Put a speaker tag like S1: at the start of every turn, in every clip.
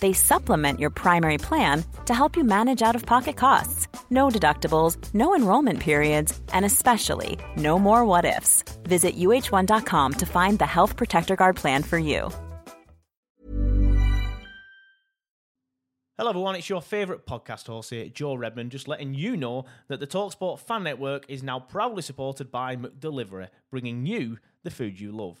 S1: they supplement your primary plan to help you manage out of pocket costs. No deductibles, no enrollment periods, and especially no more what ifs. Visit uh1.com to find the Health Protector Guard plan for you.
S2: Hello, everyone. It's your favourite podcast host here, Joe Redman, just letting you know that the Talksport Fan Network is now proudly supported by McDelivery, bringing you the food you love.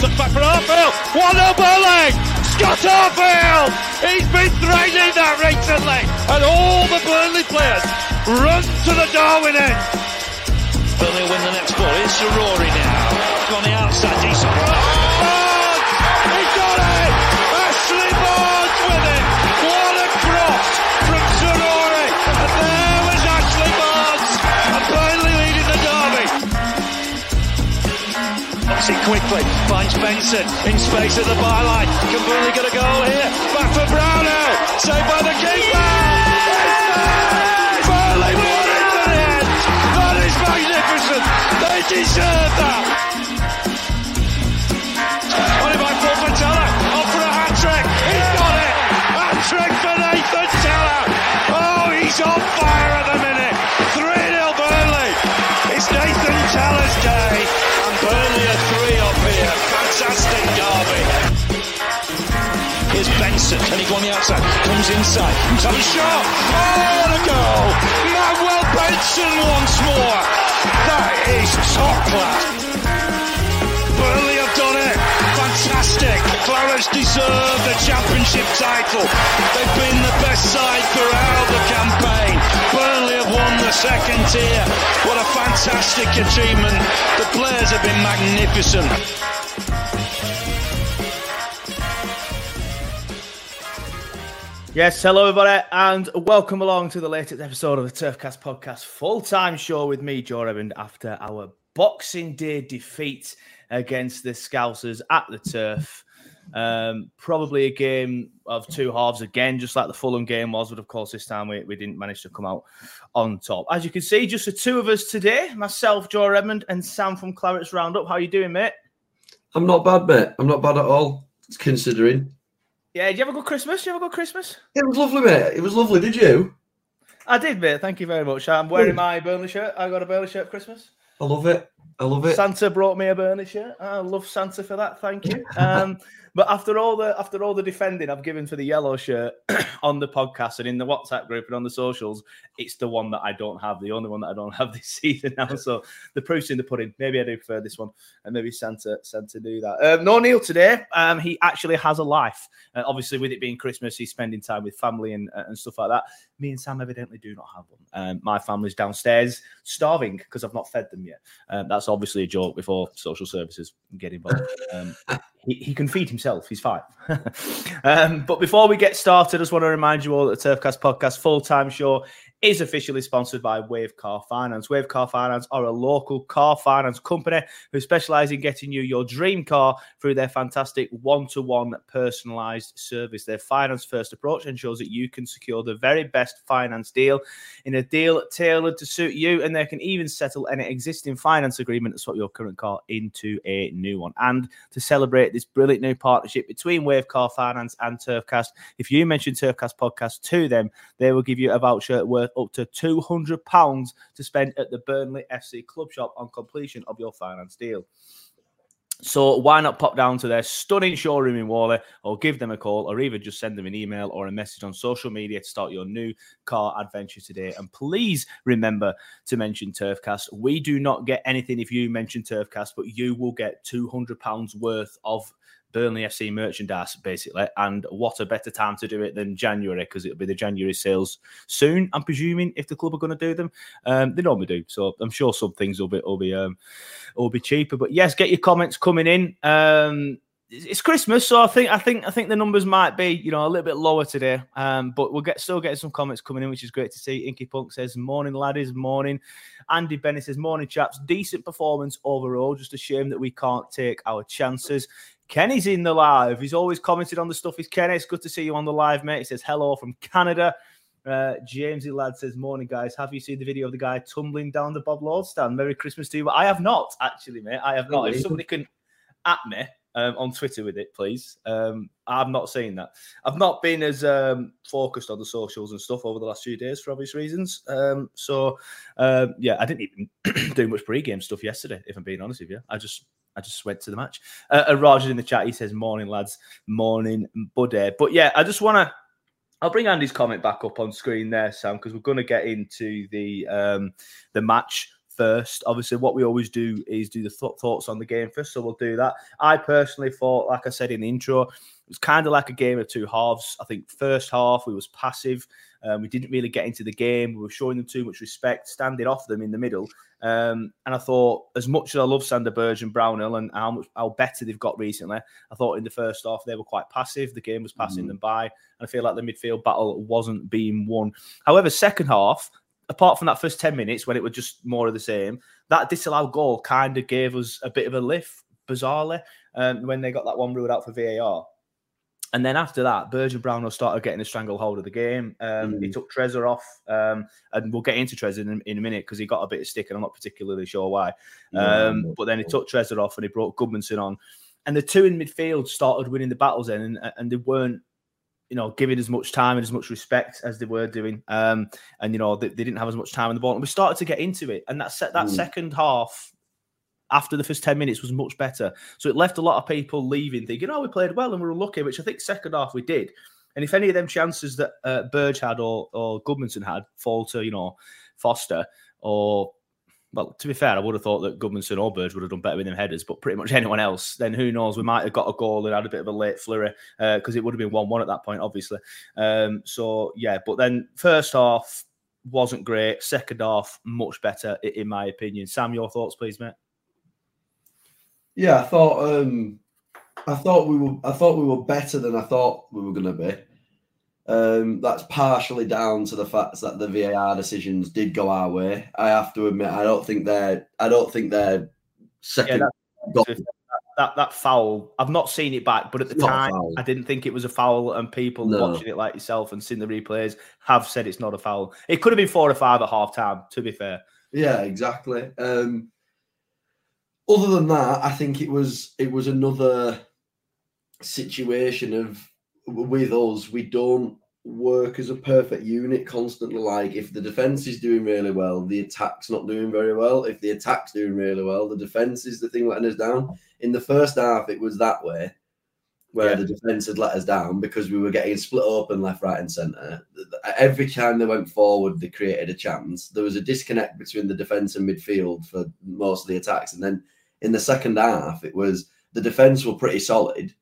S3: Look back for Arfield. One elbow leg. Scott Arfield. He's been threatening that recently. And all the Burnley players run to the Darwin end.
S4: Burnley win the next ball. It's Rory now. On the outside. Decent.
S3: It
S4: quickly, finds Benson in space at the byline. Can Burnley get a goal here? Back for Brownhill, Benson, and he go on the outside, comes inside, top shot.
S3: Oh, what a goal. Manuel Benson once more. That is top class. Burnley have done it. Fantastic. Clarets deserve the championship title. They've been the best side throughout the campaign. Burnley have won the second tier. What a fantastic achievement. The players have been magnificent.
S2: Yes, hello everybody, and welcome along to the latest episode of the Turfcast podcast, full-time show with me, Joe Redmond, after our Boxing Day defeat against the Scousers at the Turf. Um, probably a game of two halves again, just like the Fulham game was, but of course this time we, we didn't manage to come out on top. As you can see, just the two of us today, myself, Joe Redmond, and Sam from Clarets Roundup. How are you doing, mate?
S5: I'm not bad, mate. I'm not bad at all, considering.
S2: Yeah, did you have a good Christmas? Did you have a good Christmas?
S5: It was lovely, mate. It was lovely. Did you?
S2: I did, mate. Thank you very much. I'm wearing my Burnley shirt. I got a Burnley shirt Christmas.
S5: I love it. I love it.
S2: Santa brought me a Burnley shirt. I love Santa for that. Thank you. Um, but after all the after all the defending I've given for the yellow shirt on the podcast and in the WhatsApp group and on the socials, it's the one that I don't have. The only one that I don't have this season now. So the proof's in the pudding. Maybe I do prefer this one, and maybe Santa Santa do that. Um, no Neil today. Um, he actually has a life. Uh, obviously, with it being Christmas, he's spending time with family and and stuff like that. Me and Sam evidently do not have one. Um, my family's downstairs starving because I've not fed them yet. Um, that's obviously a joke before social services get involved. Um, he, he can feed himself. He's fine. um, but before we get started, I just want to remind you all that the Turfcast podcast full time show is officially sponsored by Wave Car Finance. Wave Car Finance are a local car finance company who specialize in getting you your dream car through their fantastic one to one personalized service. Their finance first approach ensures that you can secure the very best finance deal in a deal tailored to suit you, and they can even settle any existing finance agreement to swap your current car into a new one. And to celebrate this brilliant new partnership between Wave Car Finance and Turfcast, if you mention Turfcast podcast to them, they will give you a voucher worth up to £200 to spend at the Burnley FC Club Shop on completion of your finance deal. So why not pop down to their stunning showroom in Whalley or give them a call or even just send them an email or a message on social media to start your new car adventure today. And please remember to mention Turfcast. We do not get anything if you mention Turfcast, but you will get £200 worth of Burnley FC merchandise, basically. And what a better time to do it than January because it'll be the January sales soon. I'm presuming if the club are going to do them, um, they normally do. So I'm sure some things will be will be um, will be cheaper. But yes, get your comments coming in. Um, it's Christmas, so I think I think I think the numbers might be you know a little bit lower today. Um, but we'll get still getting some comments coming in, which is great to see. Inky Punk says, "Morning, laddies, morning." Andy Bennett says, "Morning, chaps. Decent performance overall. Just a shame that we can't take our chances." Kenny's in the live. He's always commented on the stuff. He's Kenny. It's good to see you on the live, mate. He says hello from Canada. Uh, Jamesy lad says, "Morning, guys. Have you seen the video of the guy tumbling down the Bob Lord stand? Merry Christmas to you." I have not actually, mate. I have not. If somebody can at me um, on Twitter with it, please. Um, I've not seen that. I've not been as um, focused on the socials and stuff over the last few days for obvious reasons. Um, so, um, yeah, I didn't even do much pre-game stuff yesterday. If I'm being honest with you, I just I just went to the match. Uh, uh, Roger in the chat, he says, "Morning, lads. Morning, buddy." But yeah, I just want to. I'll bring Andy's comment back up on screen there, Sam, because we're going to get into the um, the match first. Obviously, what we always do is do the th- thoughts on the game first, so we'll do that. I personally thought, like I said in the intro, it was kind of like a game of two halves. I think first half we was passive. Um, we didn't really get into the game. We were showing them too much respect, standing off them in the middle. Um, and I thought, as much as I love Sander Berge and Brownhill and how much how better they've got recently, I thought in the first half they were quite passive. The game was passing mm. them by, and I feel like the midfield battle wasn't being won. However, second half, apart from that first ten minutes when it was just more of the same, that disallowed goal kind of gave us a bit of a lift, bizarrely, um, when they got that one ruled out for VAR. And then after that, Virgin Brownhill started getting a stranglehold of the game. Um, mm. He took Trezor off, um, and we'll get into Trezor in, in a minute because he got a bit of stick, and I'm not particularly sure why. Um, but then he took Trezor off and he brought Gudmundsson on. And the two in midfield started winning the battles then, and, and they weren't, you know, giving as much time and as much respect as they were doing. Um, and you know, they, they, didn't have as much time on the ball. And we started to get into it. And that set that mm. second half after the first 10 minutes was much better. So it left a lot of people leaving thinking, oh, we played well and we were lucky, which I think second half we did. And if any of them chances that uh, Berge had or, or Gudmundsson had fall to, you know, Foster or, well, to be fair, I would have thought that Gudmundsson or Berge would have done better with them headers, but pretty much anyone else, then who knows? We might have got a goal and had a bit of a late flurry because uh, it would have been 1 1 at that point, obviously. Um, so, yeah, but then first half wasn't great. Second half, much better, in my opinion. Sam, your thoughts, please, mate?
S5: Yeah, I thought um, I thought we were I thought we were better than I thought we were going to be. Um, that's partially down to the fact that the VAR decisions did go our way. I have to admit, I don't think they're I don't think they're second.
S2: Yeah, that, that, that foul, I've not seen it back, but at the it's time, I didn't think it was a foul. And people no. watching it like yourself and seeing the replays have said it's not a foul. It could have been four or five at half time. To be fair,
S5: yeah, exactly. Um, other than that, I think it was it was another situation of with us, we don't work as a perfect unit constantly. Like if the defense is doing really well, the attack's not doing very well. If the attack's doing really well, the defense is the thing letting us down. In the first half, it was that way, where yeah. the defense had let us down because we were getting split open left, right, and centre. Every time they went forward, they created a chance. There was a disconnect between the defense and midfield for most of the attacks, and then in the second half, it was the defense were pretty solid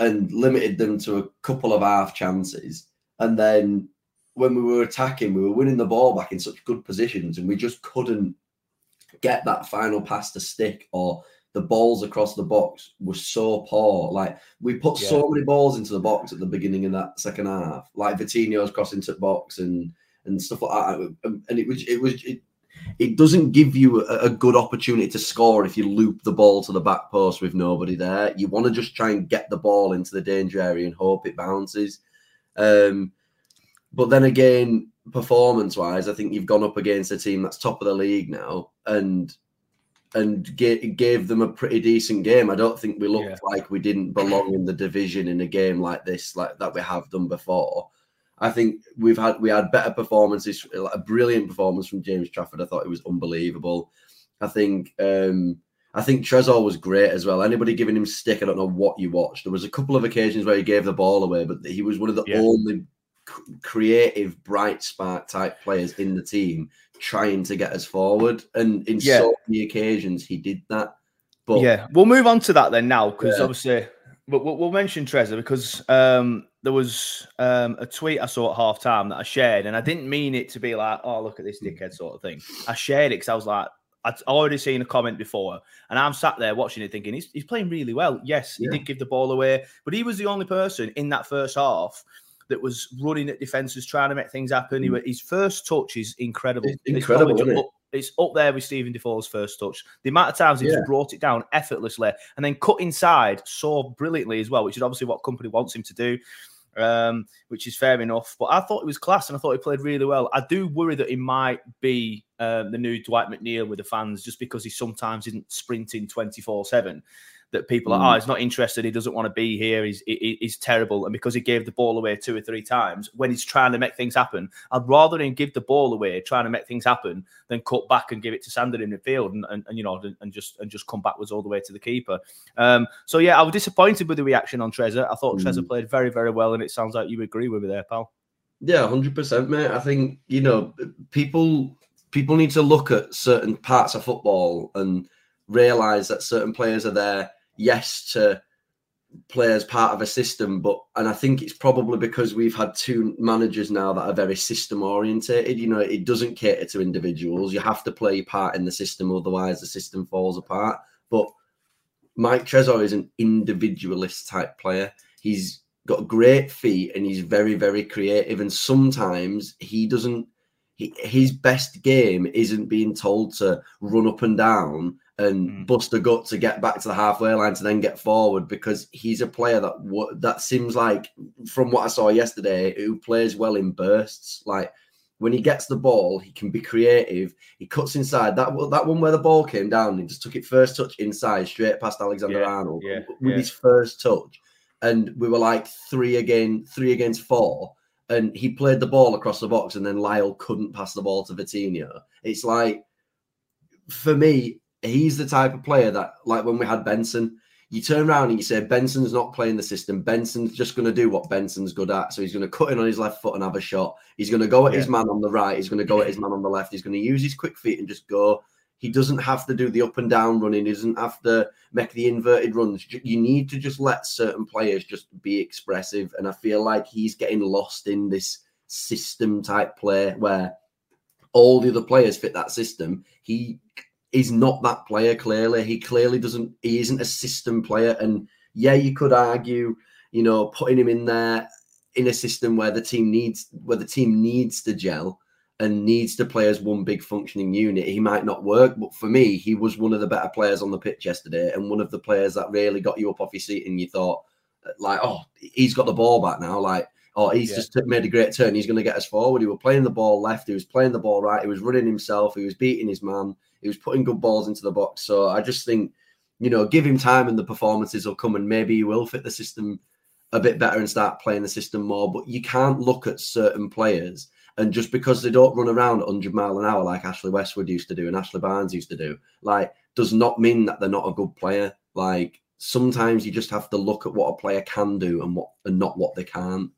S5: and limited them to a couple of half chances. And then when we were attacking, we were winning the ball back in such good positions, and we just couldn't get that final pass to stick or the balls across the box were so poor. Like we put yeah. so many balls into the box at the beginning of that second half, like Vitinho's crossing to the box and and stuff like that. And it was it was it, it doesn't give you a, a, good opportunity to score if you loop the ball to the back post with nobody there. You want to just try and get the ball into the danger area and hope it bounces. Um, but then again, performance wise, I think you've gone up against a team that's top of the league now and and gave, gave them a pretty decent game. I don't think we looked yeah. like we didn't belong in the division in a game like this, like that we have done before. I think we've had we had better performances, a brilliant performance from James Trafford. I thought it was unbelievable. I think um, I think Trezor was great as well. Anybody giving him stick, I don't know what you watched. There was a couple of occasions where he gave the ball away, but he was one of the yeah. only creative, bright spark type players in the team trying to get us forward. And in yeah. so many occasions, he did that.
S2: But yeah, we'll move on to that then now because yeah. obviously, but we'll, we'll, mention Trezor because um, there was um, a tweet I saw at half time that I shared, and I didn't mean it to be like, "Oh, look at this dickhead" sort of thing. I shared it because I was like, I'd already seen a comment before, and I'm sat there watching it thinking he's, he's playing really well. Yes, he yeah. did give the ball away, but he was the only person in that first half that was running at defenses, trying to make things happen. Mm. He, his first touch is incredible.
S5: It's incredible, it's,
S2: it's up there with Stephen Defoe's first touch. The amount of times he's yeah. brought it down effortlessly and then cut inside so brilliantly as well, which is obviously what Kompany wants him to do um, which is fair enough. But I thought it was class and I thought he played really well. I do worry that he might be um, the new Dwight McNeil with the fans just because he sometimes isn't sprinting 24 7 that people are, oh, mm. he's not interested. He doesn't want to be here. He's, he, he's terrible. And because he gave the ball away two or three times when he's trying to make things happen, I'd rather him give the ball away, trying to make things happen, than cut back and give it to Sander in the field and, and, and you know, and, just and just come backwards all the way to the keeper. Um, so yeah, I was disappointed with the reaction on Trezor. I thought mm. Trezor played very, very well, and it sounds like you agree with me there, pal.
S5: Yeah, hundred percent, mate. I think you know people people need to look at certain parts of football and realize that certain players are there yes to play as part of a system, but and I think it's probably because we've had two managers now that are very system orientated. You know, it doesn't cater to individuals. You have to play part in the system, otherwise the system falls apart. But Mike Trezor is an individualist type player. He's got great feet and he's very, very creative. And sometimes he doesn't. His best game isn't being told to run up and down and mm. bust a gut to get back to the halfway line to then get forward because he's a player that that seems like from what I saw yesterday who plays well in bursts. Like when he gets the ball he can be creative. He cuts inside. That that one where the ball came down he just took it first touch inside straight past Alexander
S2: yeah,
S5: Arnold
S2: yeah,
S5: with
S2: yeah.
S5: his first touch. And we were like three again three against four. And he played the ball across the box and then Lyle couldn't pass the ball to Vitinho. It's like for me he's the type of player that, like when we had Benson, you turn around and you say Benson's not playing the system. Benson's just going to do what Benson's good at. So he's going to cut in on his left foot and have a shot. He's going to go at yeah. his man on the right. He's going to go at his man on the left. He's going to use his quick feet and just go. He doesn't have to do the up and down running. He doesn't have to make the inverted runs. You need to just let certain players just be expressive. And I feel like he's getting lost in this system type play where all the other players fit that system. He He's not that player. Clearly, he clearly doesn't. He isn't a system player. And yeah, you could argue, you know, putting him in there in a system where the team needs where the team needs to gel and needs to play as one big functioning unit, he might not work. But for me, he was one of the better players on the pitch yesterday, and one of the players that really got you up off your seat, and you thought, like, oh, he's got the ball back now, like. Oh, he's yeah. just made a great turn. He's going to get us forward. He was playing the ball left. He was playing the ball right. He was running himself. He was beating his man. He was putting good balls into the box. So I just think, you know, give him time and the performances will come and maybe he will fit the system a bit better and start playing the system more. But you can't look at certain players and just because they don't run around 100 mile an hour like Ashley Westwood used to do and Ashley Barnes used to do, like, does not mean that they're not a good player. Like, sometimes you just have to look at what a player can do and what and not what they can't.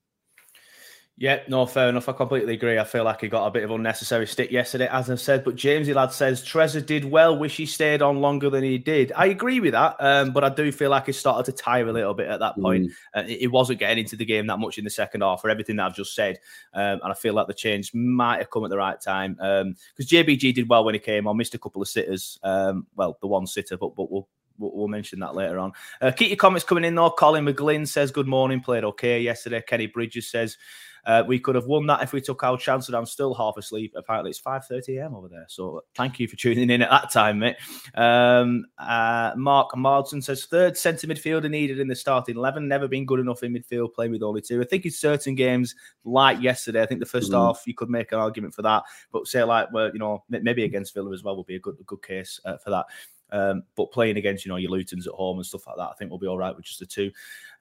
S2: Yeah, no, fair enough. I completely agree. I feel like he got a bit of unnecessary stick yesterday, as I said. But Jamesy lad says Trezor did well. Wish he stayed on longer than he did. I agree with that, um, but I do feel like he started to tire a little bit at that point. Mm. Uh, he wasn't getting into the game that much in the second half for everything that I've just said, um, and I feel like the change might have come at the right time because um, JBG did well when he came on. Missed a couple of sitters. Um, well, the one sitter, but but we'll we'll, mention that later on. Uh, keep your comments coming in though. Colin McGlynn says good morning. Played okay yesterday. Kenny Bridges says uh, we could have won that if we took our chance, and I'm still half asleep. Apparently, it's 5:30 a.m. over there. So thank you for tuning in at that time, mate. Um, uh, Mark Marsden says third centre midfielder needed in the starting eleven. Never been good enough in midfield, playing with only two. I think in certain games, like yesterday, I think the 1st mm-hmm. half you could make an argument for that. But say like, well, you know, maybe against Villa as well would be a good a good case uh, for that. Um, but playing against, you know, your Lutons at home and stuff like that, I think we'll be all right with just the two.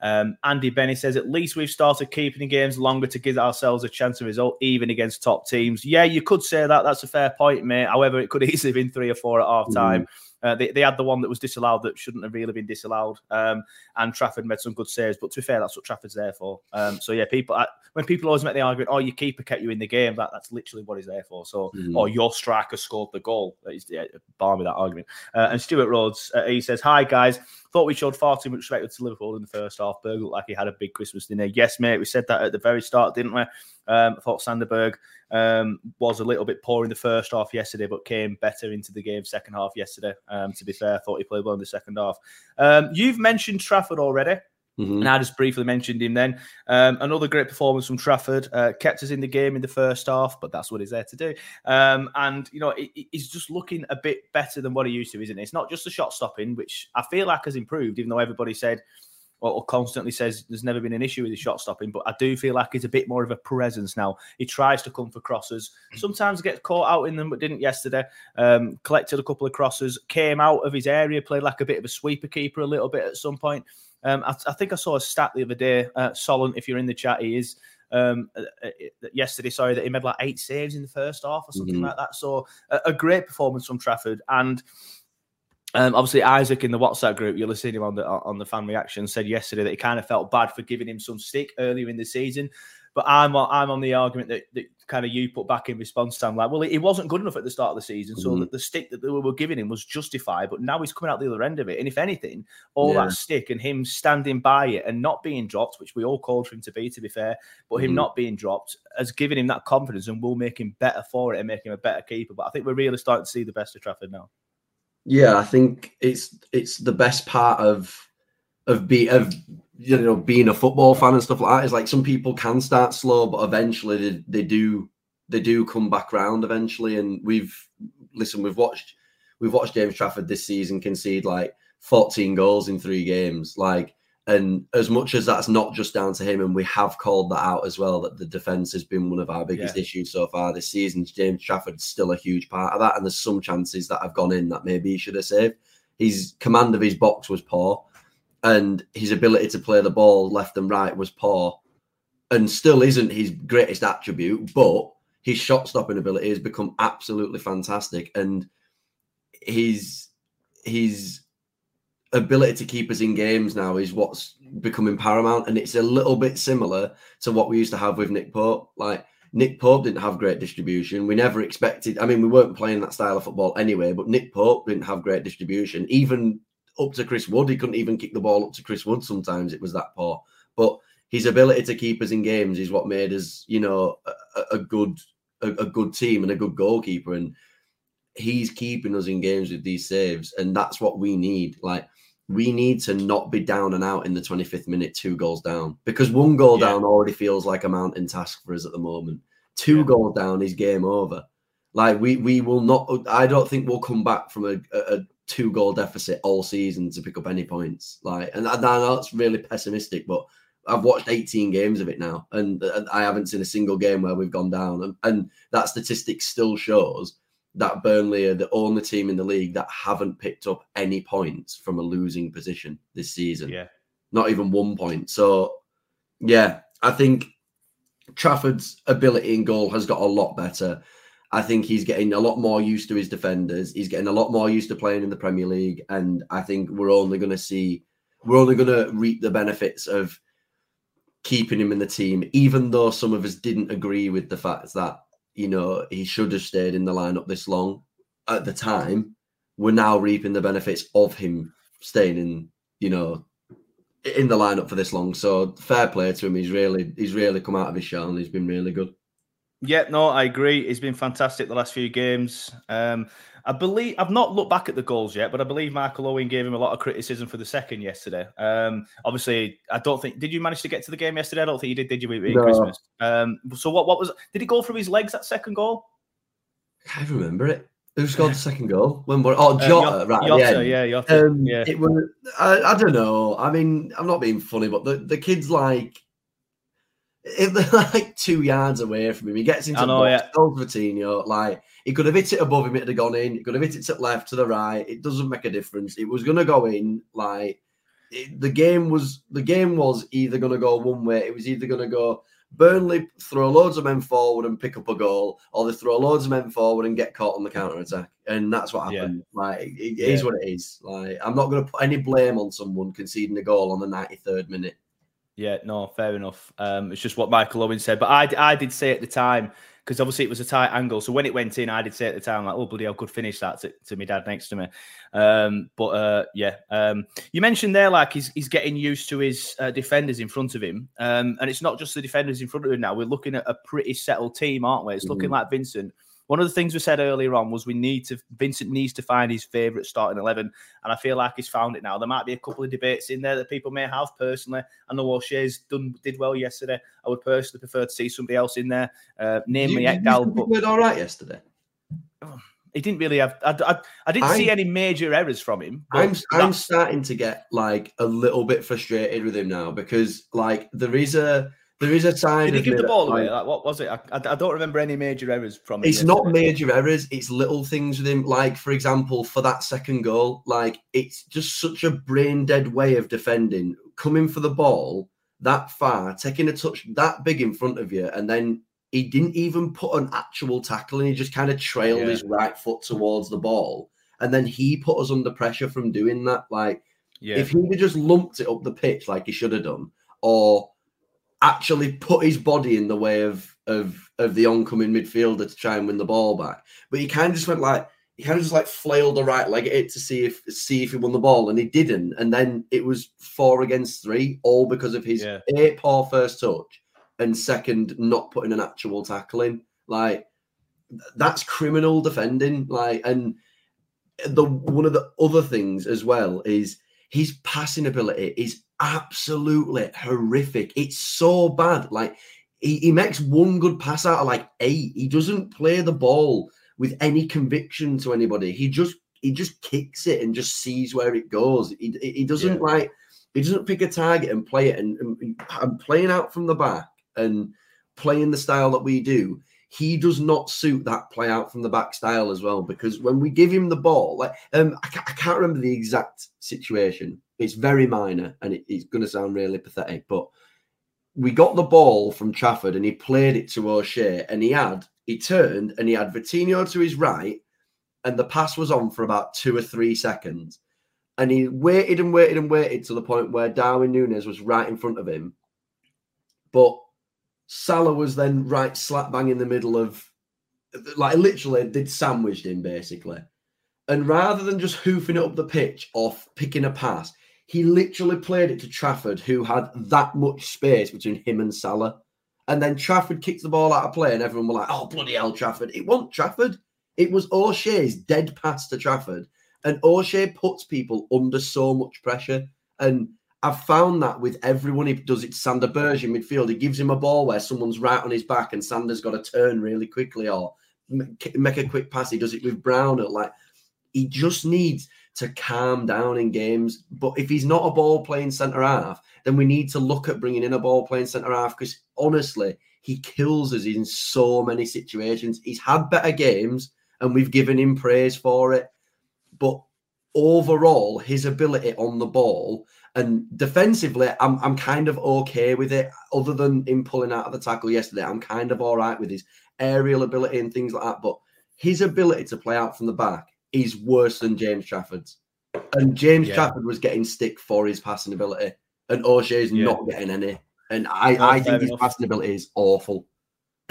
S2: Um, Andy Benny says, at least we've started keeping the games longer to give ourselves a chance of result, even against top teams. Yeah, you could say that. That's a fair point, mate. However, it could easily have been three or four at half time. Mm. Uh, they, they had the one that was disallowed that shouldn't have really been disallowed. Um, and Trafford made some good saves. But to be fair, that's what Trafford's there for. Um, so yeah, people I, when people always make the argument, "Oh, your keeper kept you in the game," that, that's literally what he's there for. So, mm. or your striker scored the goal. That yeah, bar me that argument. Uh, and Stuart Rhodes, uh, he says, "Hi guys, thought we showed far too much respect to Liverpool in the first half. Berg looked like he had a big Christmas dinner. Yes, mate, we said that at the very start, didn't we? Um, I thought Sander Berge um, was a little bit poor in the first half yesterday, but came better into the game second half yesterday. Um, to be fair, I thought he played well in the second half. Um, you've mentioned Trafford already. Mm-hmm. And I just briefly mentioned him then. Um, another great performance from Trafford. Uh, kept us in the game in the first half, but that's what he's there to do. Um, and, you know, he's just looking a bit better than what he used to, isn't it? It's not just the shot stopping, which I feel like has improved, even though everybody said, or constantly says there's never been an issue with his shot stopping, but I do feel like he's a bit more of a presence now. He tries to come for crosses, sometimes gets caught out in them, but didn't yesterday. Um, collected a couple of crosses, came out of his area, played like a bit of a sweeper keeper a little bit at some point. Um, I, I, think I saw a stat the other day. Uh, Solon, if you're in the chat, he is. Um, uh, uh, yesterday, sorry, that he made like eight saves in the first half or something mm-hmm. like that. So a, a, great performance from Trafford, and um, obviously Isaac in the WhatsApp group, you'll have seen him on the on the fan reaction, said yesterday that he kind of felt bad for giving him some stick earlier in the season. But I'm I'm on the argument that, that kind of you put back in response to. I'm like, well, he wasn't good enough at the start of the season, so mm-hmm. the, the stick that they were giving him was justified. But now he's coming out the other end of it, and if anything, all yeah. that stick and him standing by it and not being dropped, which we all called for him to be, to be fair, but him mm-hmm. not being dropped has given him that confidence and will make him better for it and make him a better keeper. But I think we're really starting to see the best of Trafford now.
S5: Yeah, I think it's it's the best part of of be of you know being a football fan and stuff like that is like some people can start slow but eventually they, they do they do come back round eventually. And we've listen we've watched we've watched James Trafford this season concede like 14 goals in three games. Like and as much as that's not just down to him and we have called that out as well that the defense has been one of our biggest yeah. issues so far this season James Trafford's still a huge part of that and there's some chances that have gone in that maybe he should have saved his command of his box was poor and his ability to play the ball left and right was poor and still isn't his greatest attribute, but his shot stopping ability has become absolutely fantastic and his his ability to keep us in games now is what's becoming paramount and it's a little bit similar to what we used to have with Nick Pope like Nick Pope didn't have great distribution. We never expected. I mean, we weren't playing that style of football anyway. But Nick Pope didn't have great distribution. Even up to Chris Wood. He couldn't even kick the ball up to Chris Wood sometimes. It was that poor. But his ability to keep us in games is what made us, you know, a, a good a, a, good team and a good goalkeeper. And he's keeping us in games with these saves. And that's what we need. Like we need to not be down and out in the 25th minute, two goals down. Because one goal yeah. down already feels like a mountain task for us at the moment. Two yeah. goals down is game over. Like we we will not. I don't think we'll come back from a, a, two goal deficit all season to pick up any points. Like, and I, know it's really pessimistic, but I've watched 18 games of it now, and, and I haven't seen a single game where we've gone down. And, and that statistic still shows that Burnley are the only team in the league that haven't picked up any points from a losing position this season.
S2: Yeah.
S5: Not even one point. So, yeah, I think Trafford's ability in goal has got a lot better. I think he's getting a lot more used to his defenders. He's getting a lot more used to playing in the Premier League, and I think we're only going to see we're only going to reap the benefits of keeping him in the team, even though some of us didn't agree with the fact that you know he should have stayed in the lineup this long at the time. We're now reaping the benefits of him staying in, you know, in the lineup for this long. So fair play to him. He's really he's really come out of his shell and he's been really good.
S2: Yeah, no, I agree. He's been fantastic the last few games. Um, I believe I've not looked back at the goals yet, but I believe Michael Owen gave him a lot of criticism for the second yesterday. Um, obviously, I don't think did you manage to get to the game yesterday? I don't think you did. Did you? No. Christmas. Um, so what? What was? Did he go through his legs that second goal?
S5: I remember it. Who scored the second goal? When were oh uh, Jota, uh, right?
S2: Jota, yeah, yeah, Jota,
S5: um, yeah. It was. I, I don't know. I mean, I'm not being funny, but the the kids like if they're like two yards away from him, he gets into know, box, yeah. Coutinho, like he could have hit it above him, it'd have gone in. He could have hit it to the left, to the right. It doesn't make a difference. It was gonna go in. Like it, the game was, the game was either gonna go one way. It was either gonna go Burnley throw loads of men forward and pick up a goal, or they throw loads of men forward and get caught on the counter attack, and that's what happened. Yeah. Like it, it yeah. is what it is. Like I'm not going to put any blame on someone conceding a goal on the 93rd minute.
S2: Yeah, no, fair enough. Um, it's just what Michael Owen said, but I, I did say at the time because obviously it was a tight angle. So when it went in, I did say at the time, like, oh, bloody hell, could finish that to, to my dad next to me. Um, but uh, yeah, um, you mentioned there, like, he's, he's getting used to his uh, defenders in front of him. Um, and it's not just the defenders in front of him now. We're looking at a pretty settled team, aren't we? It's mm-hmm. looking like Vincent one of the things we said earlier on was we need to Vincent needs to find his favourite starting eleven, and I feel like he's found it now. There might be a couple of debates in there that people may have personally. I know O'Shea's done did well yesterday. I would personally prefer to see somebody else in there, uh, namely Ekdal.
S5: But did all right yesterday.
S2: he didn't really have. I, I, I didn't I, see any major errors from him.
S5: I'm I'm starting to get like a little bit frustrated with him now because like there is a there is a sign.
S2: Did he give the ball away? Like, what was it? I, I, don't remember any major errors from
S5: him. It's not major errors. It's little things with him. Like for example, for that second goal, like it's just such a brain dead way of defending. Coming for the ball that far, taking a touch that big in front of you, and then he didn't even put an actual tackle, and he just kind of trailed yeah. his right foot towards the ball, and then he put us under pressure from doing that. Like, yeah. if he'd just lumped it up the pitch like he should have done, or actually put his body in the way of of of the oncoming midfielder to try and win the ball back. But he kind of just went like he kind of just like flailed the right leg at it to see if see if he won the ball, and he didn't. And then it was four against three, all because of his yeah. a poor first touch and second not putting an actual tackle in. Like that's criminal defending. Like and the one of the other things as well is his passing ability is absolutely horrific. It's so bad. Like he, he makes one good pass out of like eight. He doesn't play the ball with any conviction to anybody. He just he just kicks it and just sees where it goes. He, he doesn't yeah. like he doesn't pick a target and play it and, and, and playing out from the back and playing the style that we do he does not suit that play out from the back style as well because when we give him the ball, like um, I, I can't remember the exact situation. It's very minor and it, it's going to sound really pathetic, but we got the ball from Trafford and he played it to O'Shea and he had he turned and he had Vitinho to his right and the pass was on for about two or three seconds and he waited and waited and waited to the point where Darwin Nunez was right in front of him, but Salah was then right slap bang in the middle of, like, literally did sandwiched him basically. And rather than just hoofing it up the pitch off picking a pass, he literally played it to Trafford, who had that much space between him and Salah. And then Trafford kicked the ball out of play, and everyone were like, oh, bloody hell, Trafford. It wasn't Trafford. It was O'Shea's dead pass to Trafford. And O'Shea puts people under so much pressure. And I've found that with everyone he does it. To Sander Berge in midfield, he gives him a ball where someone's right on his back and Sander's got to turn really quickly or make a quick pass. He does it with Brown. Like he just needs to calm down in games. But if he's not a ball playing centre half, then we need to look at bringing in a ball playing centre half because honestly, he kills us in so many situations. He's had better games and we've given him praise for it. But overall, his ability on the ball and defensively, I'm I'm kind of okay with it. Other than him pulling out of the tackle yesterday, I'm kind of all right with his aerial ability and things like that. But his ability to play out from the back is worse than James Trafford's. And James yeah. Trafford was getting stick for his passing ability, and O'Shea's yeah. not getting any. And I, I think his enough. passing ability is awful.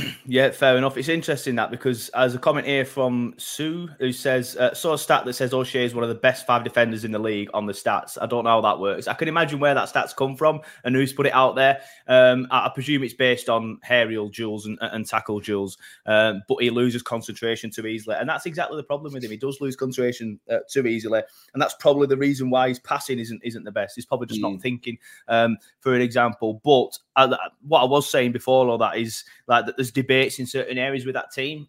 S2: Yeah, fair enough. It's interesting that because as a comment here from Sue, who says, uh, saw a stat that says O'Shea is one of the best five defenders in the league on the stats. I don't know how that works. I can imagine where that stats come from and who's put it out there. Um, I, I, presume it's based on aerial duels and, and tackle duels, um, but he loses concentration too easily. And that's exactly the problem with him. He does lose concentration uh, too easily. And that's probably the reason why his passing isn't isn't the best. He's probably just mm. not thinking, um, for an example. But I, what I was saying before all that is like that there's debates in certain areas with that team.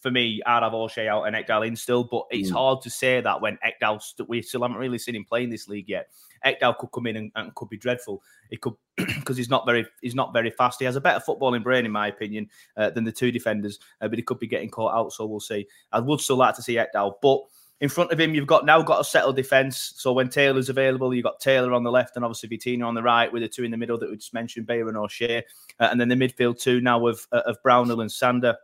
S2: For me, I'd have O'Shea out and Ekdal in still, but it's mm. hard to say that when Ekdal st- we still haven't really seen him play in this league yet. Ekdal could come in and, and could be dreadful. He could because he's not very he's not very fast. He has a better footballing brain, in my opinion, uh, than the two defenders, uh, but he could be getting caught out. So we'll see. I would still like to see Ekdal, but in front of him, you've got now got a settled defence. So when Taylor's available, you've got Taylor on the left and obviously Vitinho on the right, with the two in the middle that we just mentioned, Beyer and O'Shea, uh, and then the midfield two now of uh, of Brownhill and Sander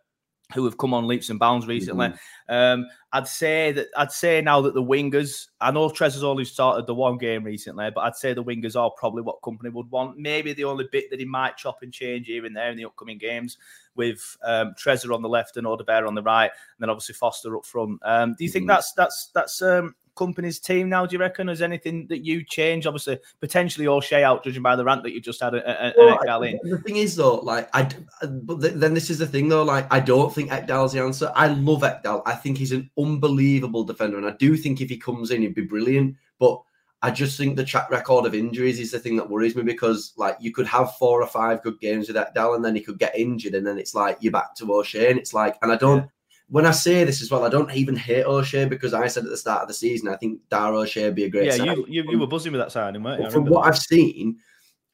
S2: who have come on leaps and bounds recently. Mm-hmm. Um, I'd say that I'd say now that the wingers, I know Trez has only started the one game recently, but I'd say the wingers are probably what Kompany would want. Maybe the only bit that he might chop and change here and there in the upcoming games with um, Trezor on the left and Odobert on the right, and then obviously Foster up front. Um, do you think mm-hmm. that's that's that's um, Kompany's team now? Do you reckon? Is anything that you change? Obviously, potentially O'Shea out, judging by the rant that you just had. A, a, well,
S5: in. The thing is, though, like I, but then this is the thing, though. Like I don't think Ekdal's the answer. I love Ekdal. I think he's an unbelievable defender, and I do think if he comes in, he'd be brilliant. But I just think the track record of injuries is the thing that worries me because, like, you could have four or five good games with Ekdal, and then he could get injured, and then it's like you're back to O'Shea, and it's like, and I don't. When I say this as well, I don't even hate O'Shea because I said at the start of the season I think Dara O'Shea would be a great.
S2: Yeah, you, you, you were buzzing with that signing, weren't
S5: you? From what that. I've seen,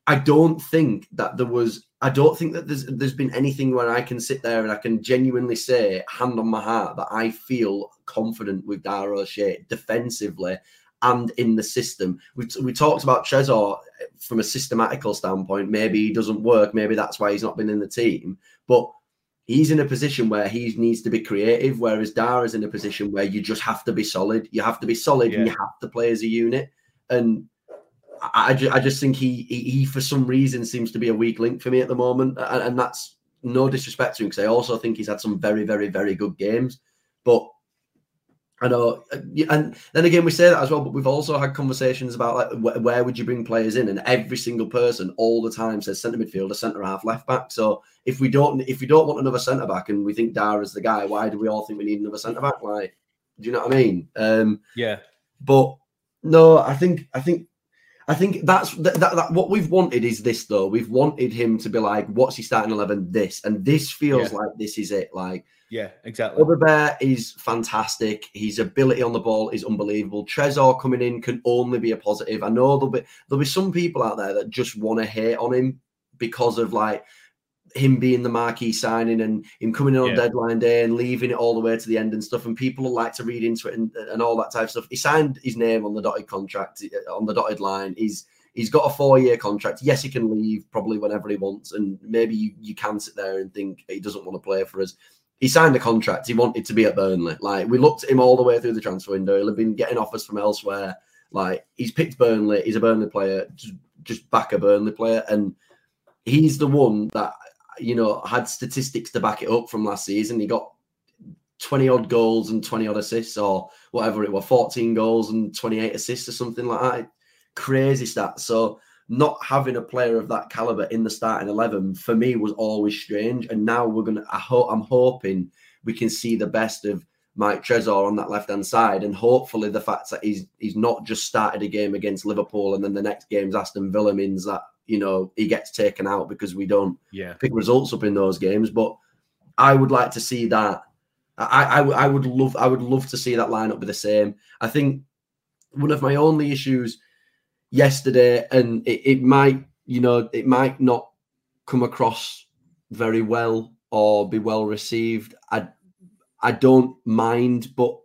S5: I don't think that there was. I don't think that there's there's been anything where I can sit there and I can genuinely say, hand on my heart, that I feel confident with Dara O'Shea defensively and in the system. We, we talked about Trezor from a systematical standpoint. Maybe he doesn't work. Maybe that's why he's not been in the team. But he's in a position where he needs to be creative, whereas Dara's in a position where you just have to be solid. You have to be solid yeah. and you have to play as a unit. And I, I, just, I just think he, he, he, for some reason, seems to be a weak link for me at the moment. And, and that's no disrespect to him because I also think he's had some very, very, very good games. But I know, uh, and then again, we say that as well, but we've also had conversations about like where would you bring players in, and every single person all the time says centre midfielder, centre half, left back. So if we don't, if we don't want another centre back, and we think Dara's the guy, why do we all think we need another centre back? Like, do you know what I mean? Um,
S2: yeah.
S5: But no, I think, I think, I think that's that, that, that, What we've wanted is this though. We've wanted him to be like, what's he starting eleven? This and this feels yeah. like this is it. Like
S2: yeah, exactly.
S5: Bear is fantastic. His ability on the ball is unbelievable. Trezor coming in can only be a positive. I know there'll be there'll be some people out there that just want to hate on him because of like him being the marquee signing and him coming in on yeah. deadline day and leaving it all the way to the end and stuff. And people like to read into it and, and all that type of stuff. He signed his name on the dotted contract on the dotted line. He's he's got a four year contract. Yes, he can leave probably whenever he wants, and maybe you, you can sit there and think he doesn't want to play for us he signed a contract. He wanted to be at Burnley. Like we looked at him all the way through the transfer window. Have been getting offers from elsewhere. Like he's picked Burnley. He's a Burnley player. Just, just back a Burnley player, and he's the one that you know had statistics to back it up from last season. He got 20 odd goals and 20 odd assists, or whatever it was, 14 goals and 28 assists, or something like that. Crazy stats. So not having a player of that caliber in the starting 11 for me was always strange. And now we're going to, I hope, I'm hoping we can see the best of Mike Trezor on that left hand side. And hopefully the fact that he's, he's not just started a game against Liverpool and then the next game's Aston Villa means that, you know, he gets taken out because we don't
S2: yeah.
S5: pick results up in those games. But I would like to see that. I, I, I would love I would love to see that lineup be the same. I think one of my only issues yesterday, and it, it might, you know, it might not come across very well or be well received. I I don't mind, but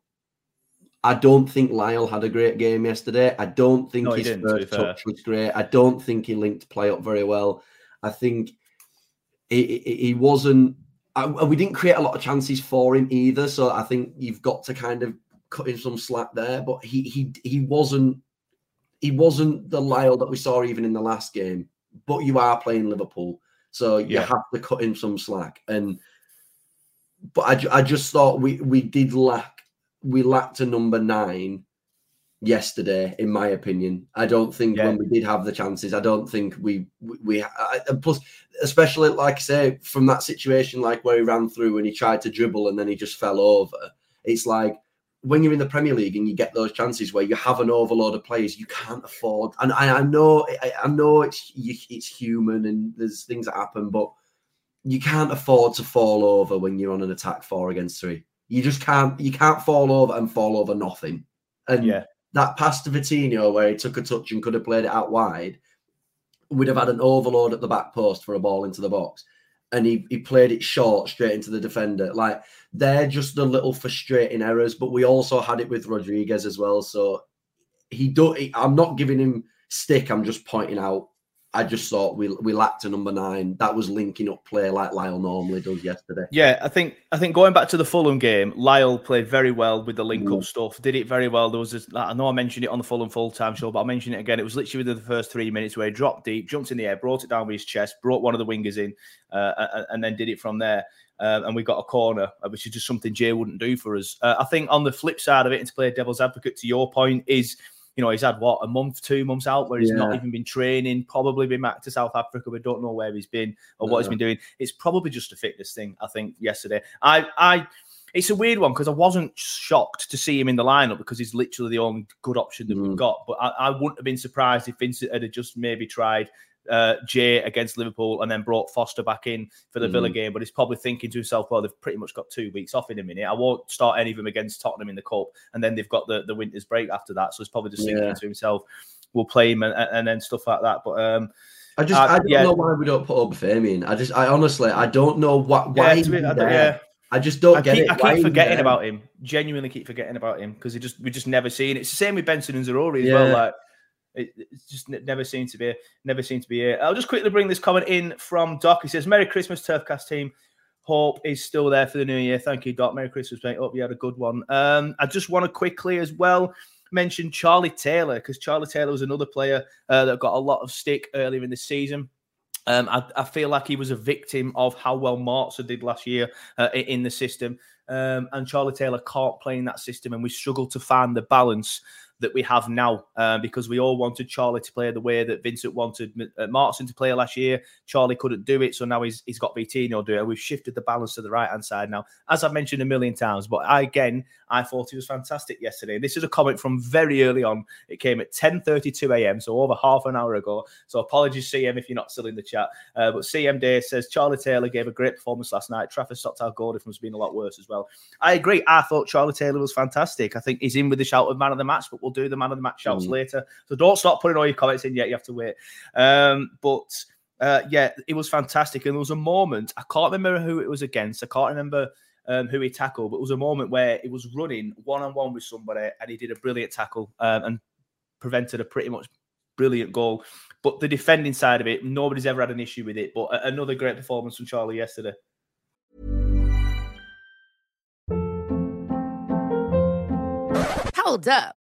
S5: I don't think Lyle had a great game yesterday. I don't think no, his first touch was great. I don't think he linked play up very well. I think he, he, he wasn't. I, we didn't create a lot of chances for him either. So I think you've got to kind of cut him some slack there. But he he he wasn't he wasn't the Lyle that we saw even in the last game, but you are playing Liverpool, so you yeah. have to cut him some slack. And but I, I just thought we we did lack we lacked a number nine yesterday, in my opinion. I don't think yeah. when we did have the chances, I don't think we we, we I, and plus, especially like I say, from that situation like where he ran through and he tried to dribble and then he just fell over. It's like when you're in the Premier League and you get those chances where you have an overload of players, you can't afford. And I, I know, I, I, know it's it's human and there's things that happen, but you can't afford to fall over when you're on an attack four against three. You just can't. You can't fall over and fall over nothing. And
S2: yeah.
S5: that pass to Vitinho where he took a touch and could have played it out wide, would have had an overload at the back post for a ball into the box. And he, he played it short straight into the defender. Like they're just the little frustrating errors, but we also had it with Rodriguez as well. So he do I'm not giving him stick, I'm just pointing out I just thought we we lacked a number nine that was linking up play like Lyle normally does yesterday.
S2: Yeah, I think I think going back to the Fulham game, Lyle played very well with the link up mm. stuff. Did it very well. There was, a, I know I mentioned it on the Fulham full time show, but I'll mention it again. It was literally within the first three minutes where he dropped deep, jumped in the air, brought it down with his chest, brought one of the wingers in, uh, and then did it from there. Uh, and we got a corner, uh, which is just something Jay wouldn't do for us. Uh, I think on the flip side of it, and to play devil's advocate to your point, is you know, he's had what a month, two months out where he's yeah. not even been training, probably been back to South Africa. We don't know where he's been or what he's been doing. It's probably just a fitness thing, I think, yesterday. I I it's a weird one because I wasn't shocked to see him in the lineup because he's literally the only good option that mm. we've got. But I, I, wouldn't have been surprised if Vincent had just maybe tried uh, Jay against Liverpool and then brought Foster back in for the mm. Villa game. But he's probably thinking to himself, well, they've pretty much got two weeks off in a minute. I won't start any of them against Tottenham in the Cup. And then they've got the, the winter's break after that. So he's probably just thinking yeah. to himself, we'll play him and, and then stuff like that. But um,
S5: I just uh, I don't yeah. know why we don't put Obafemi I just I honestly I don't know what why yeah, I, yeah. I just don't
S2: I
S5: get
S2: keep,
S5: it.
S2: I keep forgetting about him. Genuinely keep forgetting about him because he just we just never seen it. It's the same with Benson and Zaroury as well. Like it, it's just never seemed to be never seemed to be it. I'll just quickly bring this comment in from Doc. He says, "Merry Christmas, Turfcast team. Hope is still there for the new year. Thank you, Doc. Merry Christmas, mate. Hope you had a good one. Um, I just want to quickly as well mention Charlie Taylor because Charlie Taylor was another player uh, that got a lot of stick earlier in the season. Um, I, I, feel like he was a victim of how well Maatsen did last year uh, in the system. Um, and Charlie Taylor can't play in that system, and we struggle to find the balance that we have now uh, because we all wanted Charlie to play the way that Vincent wanted uh, Martin to play last year. Charlie couldn't do it, so now he's he's got Vitinho do it. We've shifted the balance to the right hand side now, as I've mentioned a million times. But I, again, I thought he was fantastic yesterday. This is a comment from very early on. It came at 10:32 a.m., so over half an hour ago. So apologies, CM, if you're not still in the chat. Uh, but CM Day says Charlie Taylor gave a great performance last night. Trafford stopped our goal difference being a lot worse as well. I agree. I thought Charlie Taylor was fantastic. I think he's in with the shout of man of the match, but we'll do the man of the match shouts mm. later. So don't stop putting all your comments in yet. You have to wait. Um, but uh, yeah, it was fantastic. And there was a moment, I can't remember who it was against. I can't remember um, who he tackled, but it was a moment where he was running one on one with somebody and he did a brilliant tackle um, and prevented a pretty much brilliant goal. But the defending side of it, nobody's ever had an issue with it. But another great performance from Charlie yesterday.
S6: Hold up.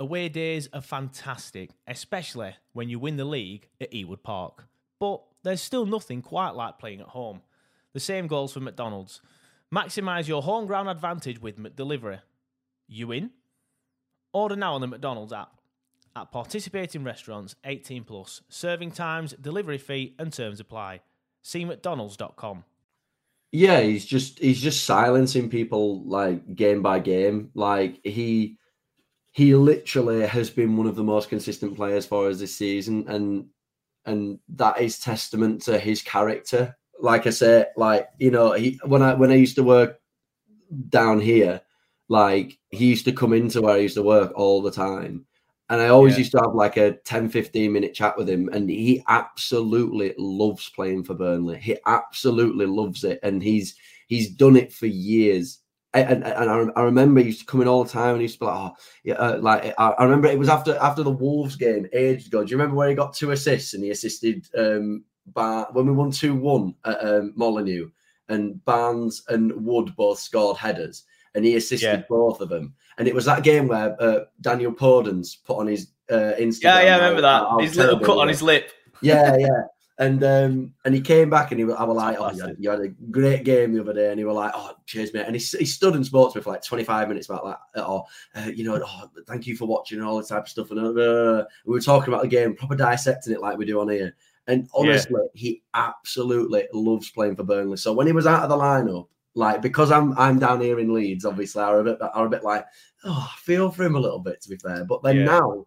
S7: Away days are fantastic, especially when you win the league at Ewood Park. But there's still nothing quite like playing at home. The same goals for McDonald's. Maximise your home ground advantage with McDelivery. You in? Order now on the McDonald's app. At participating restaurants, 18 plus, serving times, delivery fee, and terms apply. See McDonald's.com.
S5: Yeah, he's just he's just silencing people like game by game. Like he he literally has been one of the most consistent players for us this season, and and that is testament to his character. Like I say, like you know, he when I when I used to work down here, like he used to come into where I used to work all the time. And I always yeah. used to have like a 10, 15 minute chat with him. And he absolutely loves playing for Burnley. He absolutely loves it. And he's he's done it for years and, and I, I, remember he used to come in all the time and he used to be like, oh, yeah, uh, like I, I, remember it was after after the Wolves game ages ago. Do you remember where he got two assists and he assisted um Bar- when we won two one at um, Molyneux and Barnes and Wood both scored headers and he assisted yeah. both of them. And it was that game where uh, Daniel Podence put on his uh, Instagram.
S2: Yeah, yeah, I remember that. His little cut on his lip.
S5: Yeah, yeah. And um, and he came back and he, I was like, oh, you had, you had, a great game the other day. And he was like, oh, cheers, mate. And he, he stood and spoke to me for like 25 minutes about that. Or, uh, you know, oh, thank you for watching and all this type of stuff. And uh, we were talking about the game, proper dissecting it like we do on here. And honestly, yeah. he absolutely loves playing for Burnley. So when he was out of the lineup, like because I'm I'm down here in Leeds, obviously, I'm a bit I'm a bit like, oh, I feel for him a little bit to be fair. But then yeah. now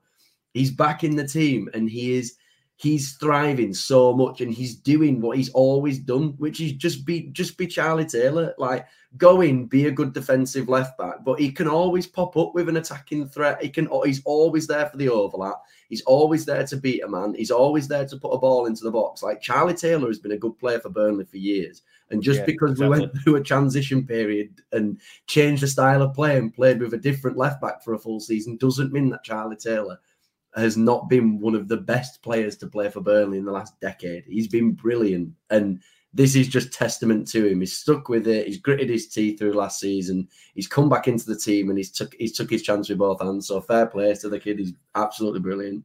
S5: he's back in the team and he is he's thriving so much and he's doing what he's always done, which is just be just be Charlie Taylor. Like go in, be a good defensive left back, but he can always pop up with an attacking threat. He can he's always there for the overlap. He's always there to beat a man. He's always there to put a ball into the box. Like Charlie Taylor has been a good player for Burnley for years. And just yeah, because exactly. we went through a transition period and changed the style of play and played with a different left back for a full season doesn't mean that Charlie Taylor has not been one of the best players to play for Burnley in the last decade. He's been brilliant. And this is just testament to him. He's stuck with it. He's gritted his teeth through last season. He's come back into the team and he's took he's took his chance with both hands. So fair play to the kid. He's absolutely brilliant.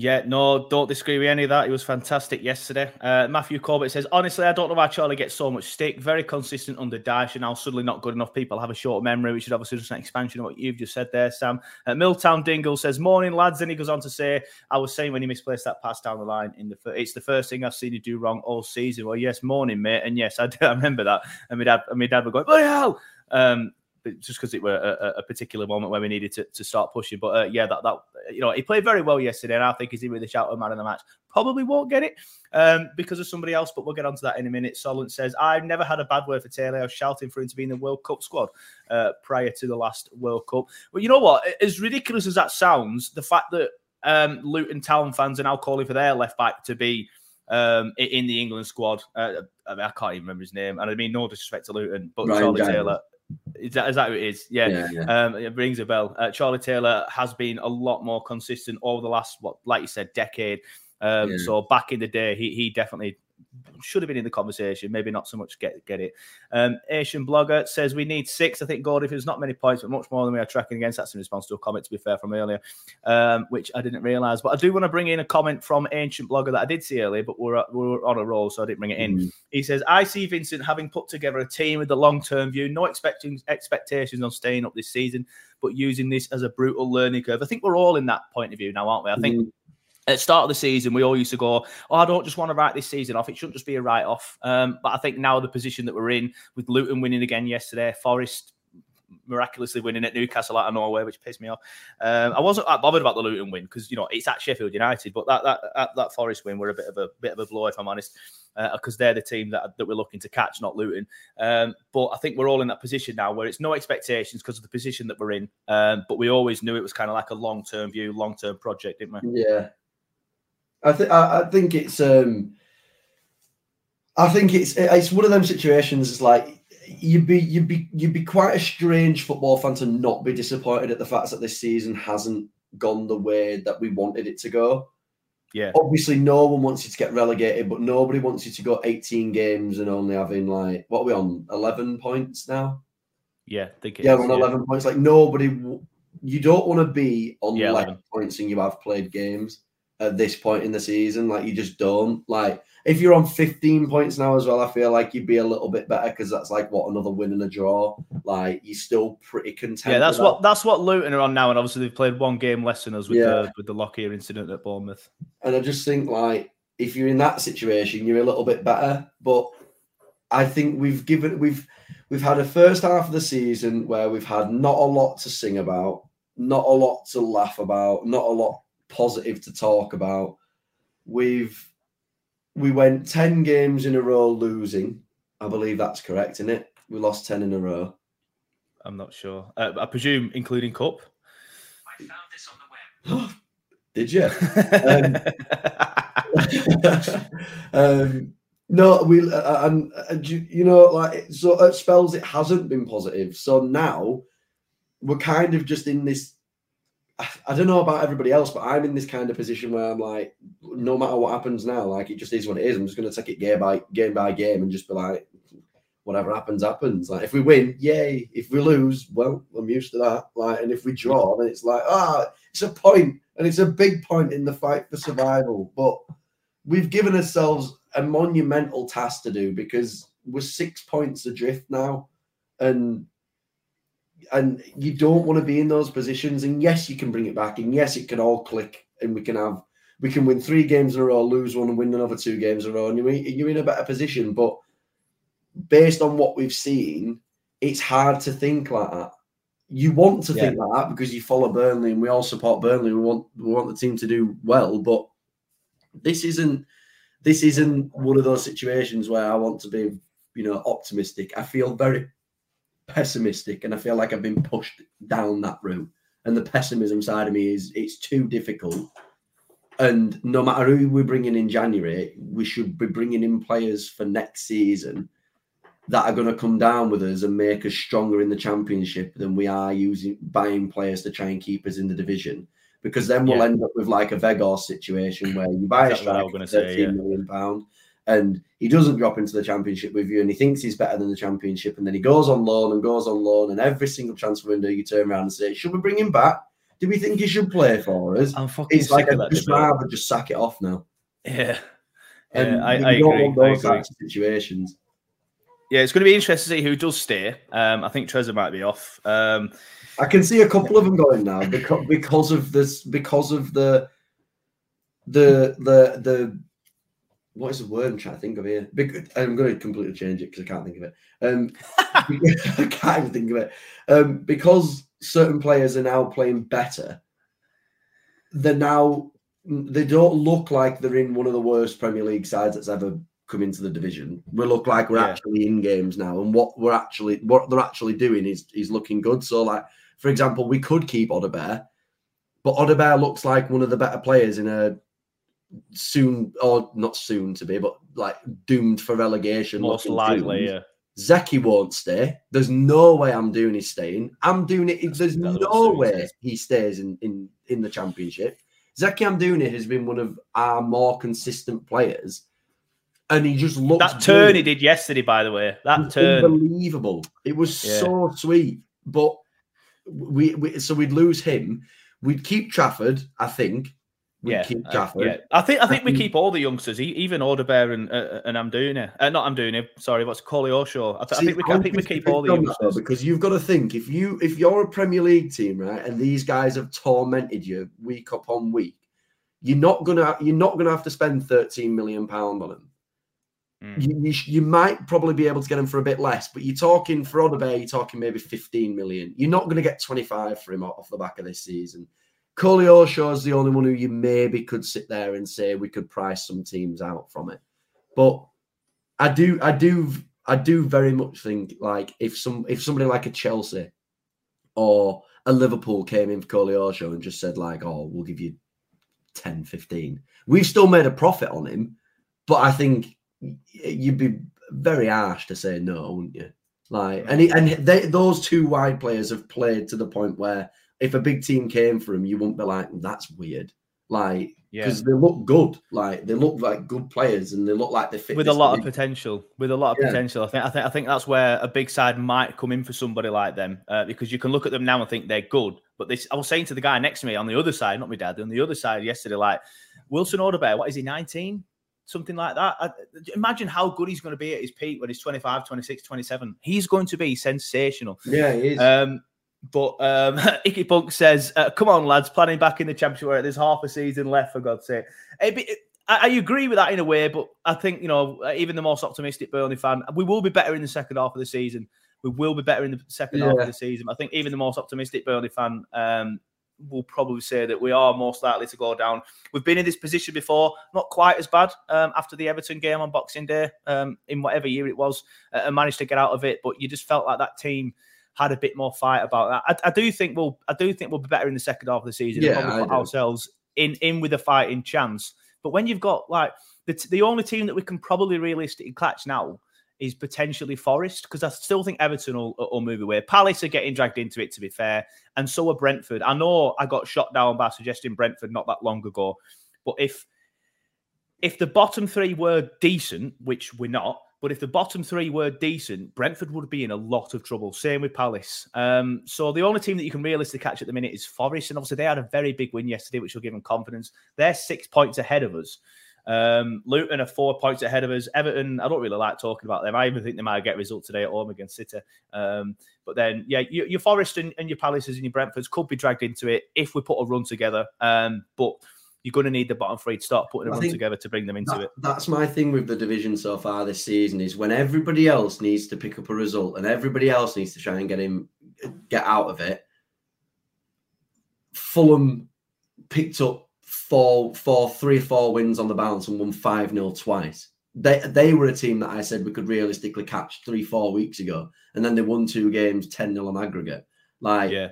S2: Yeah, no, don't disagree with any of that. He was fantastic yesterday. Uh, Matthew Corbett says, honestly, I don't know why Charlie gets so much stick. Very consistent under Dyche, and now suddenly not good enough. People have a short memory, which is obviously just an expansion of what you've just said there, Sam. Uh, Milltown Dingle says, morning, lads. And he goes on to say, I was saying when he misplaced that pass down the line, in the it's the first thing I've seen you do wrong all season. Well, yes, morning, mate. And yes, I, do, I remember that. And my dad, and my dad would go, bloody hell. Um, just because it were a, a, particular moment where we needed to, to start pushing. But uh, yeah, that that you know he played very well yesterday, and I think he's in with the shout of man of the match. Probably won't get it um, because of somebody else, but we'll get onto that in a minute. Solent says I've never had a bad word for Taylor. I was shouting for him to be in the World Cup squad uh, prior to the last World Cup. But you know what? As ridiculous as that sounds, the fact that um, Luton Town fans are now calling for their left back to be um, in the England squad. Uh, I, mean, I, can't even remember his name, and I mean no disrespect to Luton, but Ryan Charlie Taylor. Is that, is that who it is? Yeah, yeah, yeah. Um, it rings a bell. Uh, Charlie Taylor has been a lot more consistent over the last, what, like you said, decade. Um, yeah. So back in the day, he he definitely should have been in the conversation. Maybe not so much get get it. Um, Asian blogger says we need six. I think Gordy, if it's not many points, but much more than we are tracking against. That's in response to a comment, to be fair, from earlier, um, which I didn't realise. But I do want to bring in a comment from Ancient blogger that I did see earlier, but we're we're on a roll, so I didn't bring it in. Mm. He says, "I see Vincent having put together a team with a long term view, no expecting expectations on staying up this season." But using this as a brutal learning curve. I think we're all in that point of view now, aren't we? I think mm at the start of the season, we all used to go, "Oh, I don't just want to write this season off. It shouldn't just be a write off." Um, but I think now the position that we're in, with Luton winning again yesterday, Forest miraculously winning at Newcastle out of Norway, which pissed me off. Um, I wasn't that bothered about the Luton win because you know it's at Sheffield United, but that that that, that Forest win were a bit of a bit of a blow, if I'm honest, because uh, they're the team that that we're looking to catch, not Luton. Um, but I think we're all in that position now where it's no expectations because of the position that we're in. Um, but we always knew it was kind of like a long term view, long term project, didn't
S5: we? Yeah, I think I think it's um, I think it's it's one of them situations. It's like you'd be you'd be you'd be quite a strange football fan to not be disappointed at the fact that this season hasn't gone the way that we wanted it to go.
S2: Yeah.
S5: Obviously, no one wants you to get relegated, but nobody wants you to go 18 games and only having like what are we on 11 points now?
S2: Yeah, I think
S5: yeah, on 11 yeah. points. Like nobody, you don't want to be on yeah, 11 points and you have played games at this point in the season. Like you just don't. Like if you're on 15 points now as well, I feel like you'd be a little bit better because that's like what another win and a draw. Like you're still pretty content.
S2: Yeah, that's what that. that's what Luton are on now, and obviously they've played one game less than us with yeah. the with the Lockyer incident at Bournemouth.
S5: And I just think like if you're in that situation, you're a little bit better. But I think we've given we've we've had a first half of the season where we've had not a lot to sing about, not a lot to laugh about, not a lot positive to talk about. We've we went 10 games in a row losing. I believe that's correct, isn't it? We lost 10 in a row.
S2: I'm not sure. Uh, I presume including Cup. I found this
S5: on the web. Did you? um, um, no, we uh, and uh, you know, like so at spells it hasn't been positive. So now we're kind of just in this I don't know about everybody else, but I'm in this kind of position where I'm like, no matter what happens now, like it just is what it is. I'm just going to take it game by game by game and just be like, whatever happens, happens. Like if we win, yay. If we lose, well, I'm used to that. Like, and if we draw, then it's like, ah, it's a point, and it's a big point in the fight for survival. But we've given ourselves a monumental task to do because we're six points adrift now, and and you don't want to be in those positions. And yes, you can bring it back, and yes, it can all click, and we can have we can win three games in a row, lose one, and win another two games in a row, and you're, you're in a better position. But based on what we've seen, it's hard to think like that. You want to
S2: Yeah.
S5: think like that because you follow Burnley, and we all support Burnley. We want we want the team to do well, but this isn't this isn't one of those situations where I want to be, you know, optimistic. I feel very pessimistic, and I feel like I've been pushed down that route. And the pessimism side of me is it's too difficult. And no matter who we're bringing in January, we should be bringing in players for next season that are going to come down with us and make us stronger in the championship than we are using buying players to try and keep us in the division. Because then we'll
S7: Yeah.
S5: end up with like a Vegas situation where you buy
S7: Exactly what I
S5: a striker for
S7: say,
S5: 13
S7: yeah.
S5: million pound and he doesn't drop into the championship with you and he thinks he's better than the championship and then he goes on loan and goes on loan and every single transfer window you turn around and say, should we bring him back? Do we think he should play for us?
S7: I'm fucking
S5: It's like I'd just
S7: debate.
S5: rather just sack it off now.
S7: Yeah.
S5: And
S7: Yeah, I,
S5: you
S7: I
S5: don't
S7: agree.
S5: want
S7: I
S5: those
S7: agree.
S5: types of situations.
S2: Yeah, it's going to be interesting to see who does stay. Um, I think Trésor might be off. Um,
S5: I can see a couple of them going now because because of this because of the the the the what is the word I'm trying to think of here? I'm going to completely change it because I can't think of it. Um, I can't even think of it. Um, because certain players are now playing better. They're now they don't look like they're in one of the worst Premier League sides that's ever come into the division. We look like we're
S2: Yeah.
S5: actually in games now, and what we're actually what they're actually doing is is looking good. So, like for example, we could keep Odobert, but Odobert looks like one of the better players in a soon or not soon to be, but like doomed for relegation.
S7: Most likely,
S5: team.
S7: yeah.
S5: Zeki won't stay. There's no way I'm doing his staying. I'm doing it. There's no way he stays in, in, in the championship. Zeki I'm doing it has been one of our more consistent players. And he just looks
S2: that turn
S5: good.
S2: he did yesterday, by the way, that turn.
S5: unbelievable. It was
S2: Yeah.
S5: so sweet. But we, we so we'd lose him. We'd keep Trafford, I think. We'd
S2: Yeah,
S5: keep
S2: uh, yeah. I think I think we keep all the youngsters, even Odobert and uh, and I'm doing it. Uh, not I'm doing it. Sorry, what's Koleosho? I, th- I think we I
S5: I'm
S2: think we keep all the
S5: that, though,
S2: youngsters.
S5: because you've got to think if you if you're a Premier League team, right, and these guys have tormented you week upon week, you're not gonna you're not gonna have to spend 13 million pound on them.
S2: Mm.
S5: You, you, sh- you might probably be able to get them for a bit less, but you're talking for Odobert, you're talking maybe 15 million. You're not going to get 25 for him off the back of this season. Koleosho is the only one who you maybe could sit there and say we could price some teams out from it. But I do, I do, I do very much think like if some if somebody like a Chelsea or a Liverpool came in for Koleosho and just said like, oh, we'll give you 10, 15. We've still made a profit on him, but I think you'd be very harsh to say no, wouldn't you? Like, and he, and they, those two wide players have played to the point where if a big team came for him, you wouldn't be like, that's weird. Like,
S2: Yeah.
S5: because they look good. Like, they look like good players and they look like they fit
S2: with a lot of potential. With a lot of
S5: Yeah.
S2: potential, I think. I think. I think that's where a big side might come in for somebody like them uh, because you can look at them now and think they're good. But this, I was saying to the guy next to me on the other side, not my dad, on the other side yesterday, like Wilson Odobert, what is he, 19? Something like that. I, imagine how good he's going to be at his peak when he's 25, 26, 27. He's going to be sensational.
S5: Yeah, he is.
S2: Um, but um, Icky Punk says, uh, "Come on, lads, planning back in the championship. where There's half a season left, for God's sake." It'd be- I, I agree with that in a way, but I think you know, even the most optimistic Burnley fan, we will be better in the second half of the season. We will be better in the second half of the season. I think even the most optimistic Burnley fan um, will probably say that we are most likely to go down. We've been in this position before, not quite as bad um, after the Everton game on Boxing Day um, in whatever year it was, uh, and managed to get out of it. But you just felt like that team had a bit more fight about that. I, I do think we'll, I do think we'll be better in the second half of the season.
S5: Yeah,
S2: probably put ourselves in in with a fighting chance. But when you've got like the t- the only team that we can probably realistically catch now is potentially Forest because I still think Everton will, will move away. Palace are getting dragged into it, to be fair, and so are Brentford. I know I got shot down by suggesting Brentford not that long ago, but if if the bottom three were decent, which we're not, but if the bottom three were decent, Brentford would be in a lot of trouble. Same with Palace. Um, so the only team that you can realistically catch at the minute is Forest, and obviously they had a very big win yesterday, which will give them confidence. They're six points ahead of us. Um, Luton are four points ahead of us. Everton, I don't really like talking about them. I even think they might get a result today at home against City. Um, but then, yeah, your, your Forest and, and your Palaces and your Brentfords could be dragged into it if we put a run together. Um, but you're going to need the bottom three to start putting them together to bring them into
S5: That-
S2: it.
S5: That's my thing with the division so far this season is when everybody else needs to pick up a result and everybody else needs to try and get him get out of it. Fulham picked up four, four, three, four wins on the bounce and won five 0 twice. They they were a team that I said we could realistically catch three, four weeks ago, and then they won two games, ten 0 on aggregate. Like,
S2: Yeah.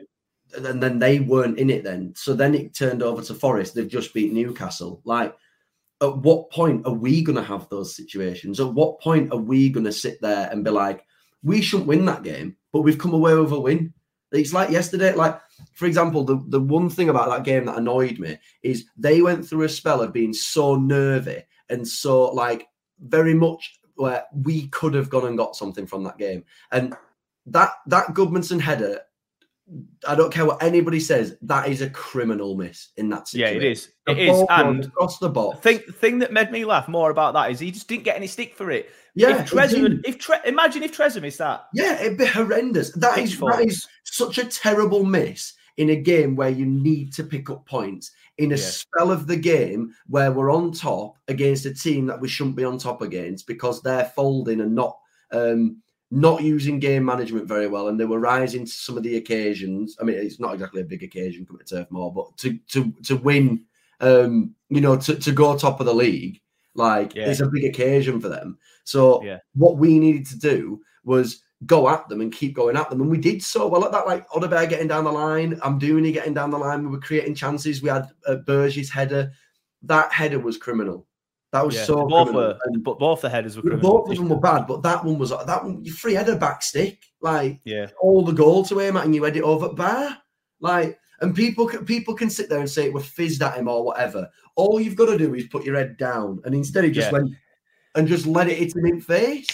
S5: And then they weren't in it then. So then it turned over to Forest. They've just beat Newcastle. Like, at what point are we going to have those situations? At what point are we going to sit there and be like, we shouldn't win that game, but we've come away with a win? It's like yesterday. Like, for example, the, the one thing about that game that annoyed me is they went through a spell of being so nervy and so like very much where we could have gone and got something from that game. And that that Gudmundsson header, I don't care what anybody says, that is a criminal miss in that situation.
S2: Yeah, it is.
S5: The
S2: It is. And
S5: across the box.
S2: thing thing that made me laugh more about that is he just didn't get any stick for it.
S5: Yeah,
S2: if
S5: Trésor,
S2: if Tre- imagine if Trésor missed that.
S5: Yeah, it'd be horrendous. That is, that is such a terrible miss in a game where you need to pick up points in a
S2: Yeah.
S5: spell of the game where we're on top against a team that we shouldn't be on top against because they're folding and not um, not using game management very well, and they were rising to some of the occasions. I mean, it's not exactly a big occasion coming to Turf Moor, but to to to win, um, you know, to, to go top of the league, like
S2: Yeah.
S5: it's a big occasion for them. So
S2: Yeah.
S5: what we needed to do was go at them and keep going at them. And we did so well at that, like Odobert getting down the line, it getting down the line. We were creating chances. We had uh, Berge's header. That header was criminal. That was
S2: Yeah,
S5: so
S2: both were, but both the headers were
S5: both of them were bad, but that one was that one. You free header back stick, like
S2: Yeah,
S5: all the goal to at, and you head it over bar, like. And people can people can sit there and say it was fizzed at him or whatever. All you've got to do is put your head down, and instead he just
S2: Yeah.
S5: went and just let it hit him in face.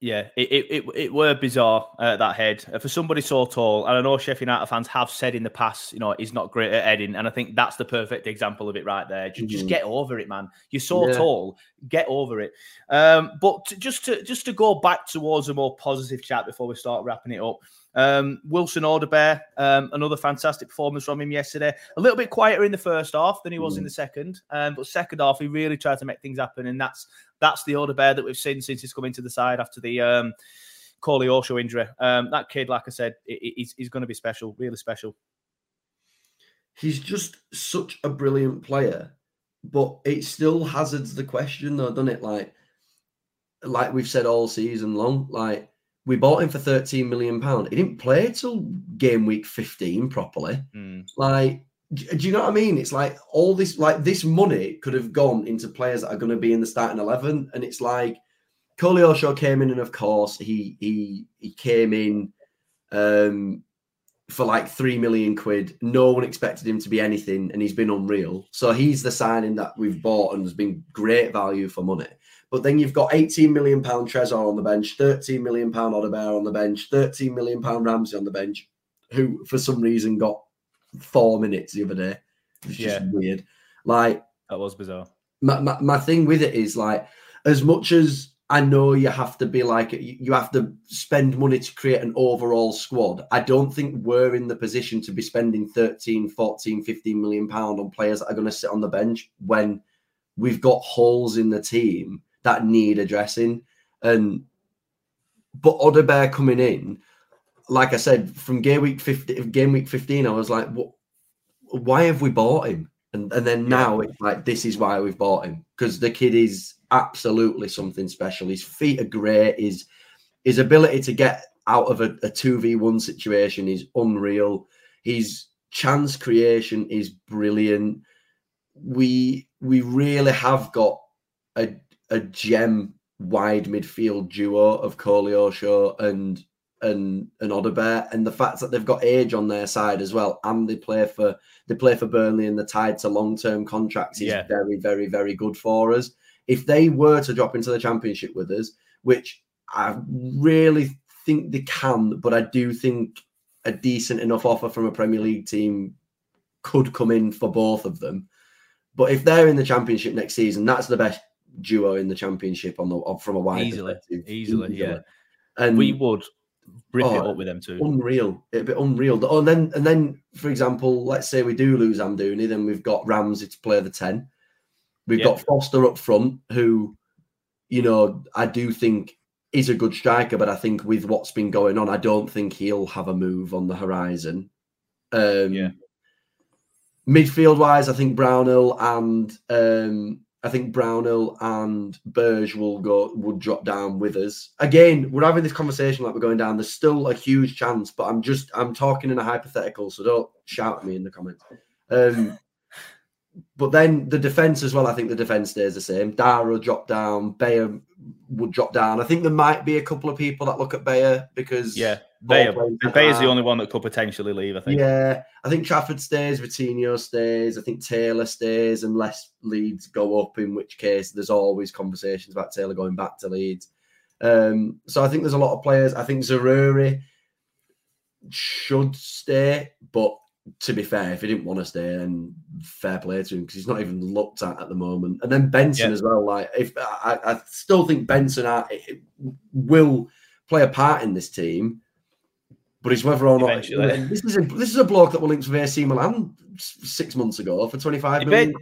S2: Yeah. It it, it, it were bizarre uh, that head uh, for somebody so tall. And I know Sheffield United fans have said in the past, you know, he's not great at heading, and I think that's the perfect example of it right there. Just, just
S5: Mhm.
S2: get over it, man. You're so
S5: Yeah.
S2: tall, get over it. Um, but to, just to just to go back towards a more positive chat before we start wrapping it up. Um, Wilson Odobert, um, another fantastic performance from him yesterday. A little bit quieter in the first half than he was in the second, um, but second half he really tried to make things happen, and that's that's the Odobert that we've seen since he's come into the side after the um, Koleosho injury. Um, that kid, like I said, he's, he's going to be special, really special.
S5: he's just such a brilliant player, but it still hazards the question though, doesn't it? Like, like we've said all season long, like we bought him for 13 million pound. He didn't play till game week 15 properly.
S2: Mm.
S5: Like, do you know what I mean? It's like all this, like this money could have gone into players that are going to be in the starting 11. And it's like, Koleosho came in, and of course he he he came in um for like three million quid. No one expected him to be anything, and he's been unreal. So he's the signing that we've bought and has been great value for money. But then you've got 18 million pound Trésor on the bench, 13 million pound Odobert on the bench, 13 million pound Ramsey on the bench, who for some reason got four minutes the other day. It's just weird. Like
S2: That was bizarre.
S5: my, my, my thing with it is like as much as I know you have to be like you have to spend money to create an overall squad. I don't think we're in the position to be spending 13, 14, 15 million pound on players that are going to sit on the bench when we've got holes in the team that need addressing. And but Odobert coming in, like I said, from game week 15, game week 15, I was like, what why have we bought him? And and then now it's like this is why we've bought him because the kid is absolutely something special. His feet are great. His his ability to get out of a two v one situation is unreal. His chance creation is brilliant. We we really have got a a gem wide midfield duo of Colio and and and Odobert, and the fact that they've got age on their side as well, and they play for they play for Burnley and they're tied to long term contracts is
S2: Yeah.
S5: very very very good for us. If they were to drop into the championship with us, which I really think they can, but I do think a decent enough offer from a Premier League team could come in for both of them. But if they're in the championship next season, that's the best duo in the championship on the from a wide
S2: Easily,
S5: perspective.
S2: easily, yeah.
S5: And
S2: we would rip it
S5: Oh,
S2: up with them too.
S5: unreal. It'd be unreal. Oh, and then and then, for example, let's say we do lose Amdouni, then we've got Ramsey to play the ten. We've
S2: Yeah.
S5: got Foster up front, who, you know, I do think is a good striker, but I think with what's been going on, I don't think he'll have a move on the horizon. Um,
S2: Yeah.
S5: Midfield wise, I think Brownhill and um, I think Brownhill and Berge will go would drop down with us. Again, we're having this conversation like we're going down. There's still a huge chance, but I'm just I'm talking in a hypothetical, so don't shout at me in the comments. Um, but then the defense as well. I think the defense stays the same. Dara drop down. Beyer would drop down. I think there might be a couple of people that look at Beyer because
S2: Yeah,
S5: playing centre
S2: the only one that could potentially leave. I think.
S5: Yeah, I think Trafford stays, Vitinho stays, I think Taylor stays, unless Leeds go up, in which case there's always conversations about Taylor going back to Leeds. Um, so I think there's a lot of players. I think Zaroury should stay, but to be fair, if he didn't want to stay, then fair play to him because he's not even looked at at the moment. And then Benson
S2: Yeah.
S5: as well. Like, if I, I still think Benson are, will play a part in this team, but it's whether or not
S2: Eventually.
S5: this is a this is a bloke that were linked with AC Milan six months ago for twenty five million.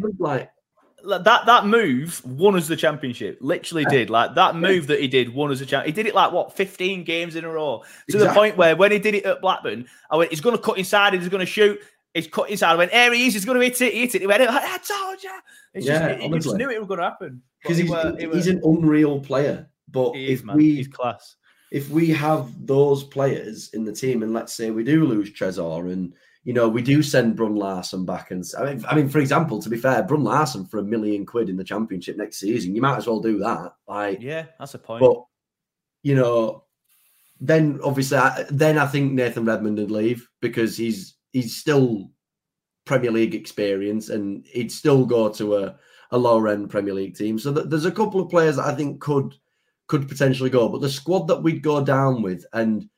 S5: Like,
S2: that that move won us the championship. Literally did like that move that he did won us a champ. He did it like what fifteen games in a row to the point where when he did it at Blackburn, I went, he's going to cut inside, he's going to shoot. He's cut inside. I went, there he is. He's going to hit it. He hit it. He went, I told you. It's
S5: Yeah,
S2: just, he- just knew it was going to happen
S5: because
S2: he
S5: he's,
S2: were- he were-
S5: he's an unreal player. But
S2: he
S5: if
S2: man.
S5: we
S2: He's class.
S5: If we have those players in the team, and let's say we do lose Trésor, and you know we do send Bruun Larsen back, and I mean, I mean, for example, to be fair, Bruun Larsen for a million quid in the championship next season, you might as well do that. Like,
S2: Yeah, that's a point.
S5: but you know, then obviously, I, then I think Nathan Redmond would leave because he's he's still Premier League experience, and he'd still go to a a lower end Premier League team. So th- there's a couple of players that I think could could potentially go, but the squad that we'd go down with and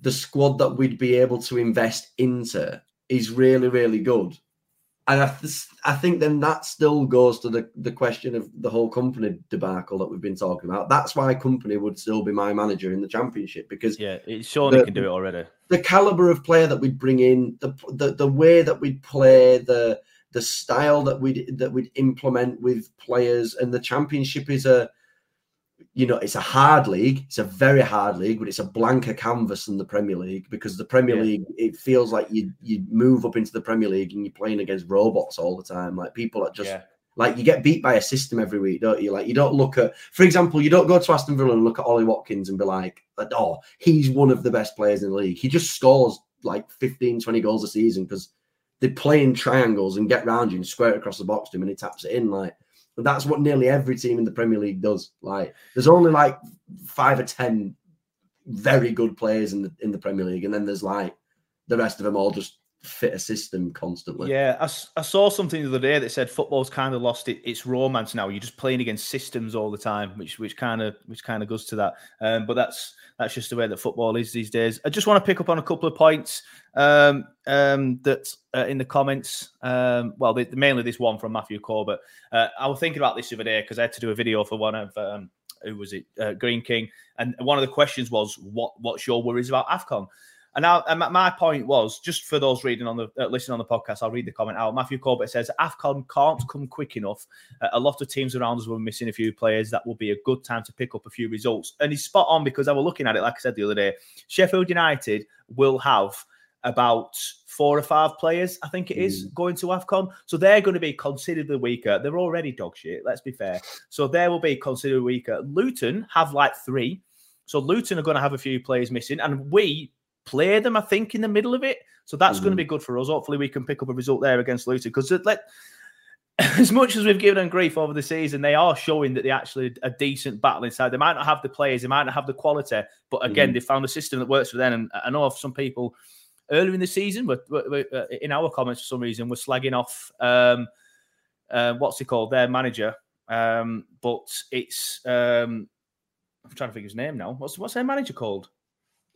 S5: the squad that we'd be able to invest into is really really good. And I, th- I think then that still goes to the, the question of the whole Kompany debacle that we've been talking about. That's why Kompany would still be my manager in the championship because
S2: yeah, it, Shawnee
S5: the-
S2: can do it already.
S5: the caliber of player that we'd bring in, the the, the way that we'd play, the the style that we'd that we'd implement with players, and the championship is a you know it's a hard league. It's a very hard league, but it's a blanker canvas than the Premier League because the Premier
S2: Yeah.
S5: League it feels like you you move up into the Premier League and you're playing against robots all the time, like people that just
S2: Yeah.
S5: like you get beat by a system every week, don't you? Like you don't look at, for example, you don't go to Aston Villa and look at Ollie Watkins and be like, oh, he's one of the best players in the league. He just scores like 15, 20 goals a season because they play in triangles and get round you and square it across the box to him and he taps it in. Like but that's what nearly every team in the Premier League does. Like there's only like five or ten very good players in the in the Premier League, and then there's like the rest of them all just fit a system constantly.
S2: Yeah, I saw something the other day that said football's kind of lost it, its romance now. You're just playing against systems all the time, which which kind of which kind of goes to that. Um, but that's that's just the way that football is these days. I just want to pick up on a couple of points um, um, that uh, in the comments. Um, well, the, mainly this one from Matthew Corbett. Uh, I was thinking about this the other day because I had to do a video for one of um, who was it, uh, Green King, and one of the questions was, "What what's your worries about Afcon?" And now, and my- point was just for those reading on the uh, listening on the podcast, I'll read the comment out. Matthew Corbett says Afcon can't come quick enough. Uh, a lot of teams around us were missing a few players. That will be a good time to pick up a few results. And he's spot on because I was looking at it, like I said the other day. Sheffield United will have about four or five players, I think it is, going to AFCON. So they're going to be considerably weaker. They're already dog shit, let's be fair. So they will be considerably weaker. Luton have like three. So Luton are going to have a few players missing. And we play them, I think, in the middle of it. So that's going to be good for us. Hopefully, we can pick up a result there against Luton because let as much as we've given them grief over the season, they are showing that they actually a decent battle inside. They might not have the players, they might not have the quality, but again,
S5: Mhm.
S2: they found a system that works for them. And I know of some people earlier in the season, but in our comments for some reason, we're slagging off um, uh, what's he called, their manager. Um, but it's um, I'm trying to think of his name now. What's what's their manager called?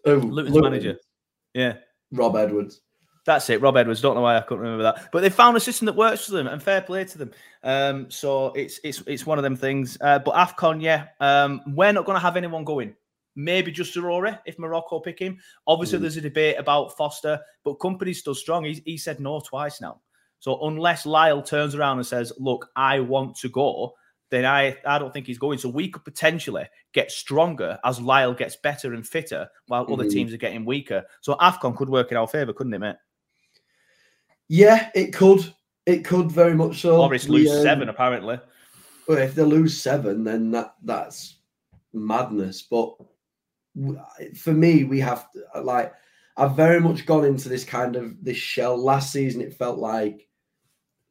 S5: Oh,
S2: Luton's
S5: Luton,
S2: manager. Yeah.
S5: Rob Edwards.
S2: That's it, Rob Edwards. Don't know why I couldn't remember that, but they found a system that works for them, and fair play to them. Um, so it's it's it's one of them things. Uh, but Afcon, yeah, um, we're not going to have anyone going. maybe just Aurora if Morocco pick him. Obviously,
S5: Mm.
S2: there's a debate about Foster, but Kompany's still strong. He's, he said no twice now. So unless Lyle turns around and says, "Look, I want to go," then I I don't think he's going. So we could potentially get stronger as Lyle gets better and fitter, while other
S5: Mhm.
S2: teams are getting weaker. So Afcon could work in our favour, couldn't it, mate?
S5: Yeah, it could. It could very much so.
S2: Or it's lose
S5: um,
S2: seven, apparently.
S5: Well, if they lose seven, then that that's madness. But for me, we have to, like I've very much gone into this kind of this shell. Last season, it felt like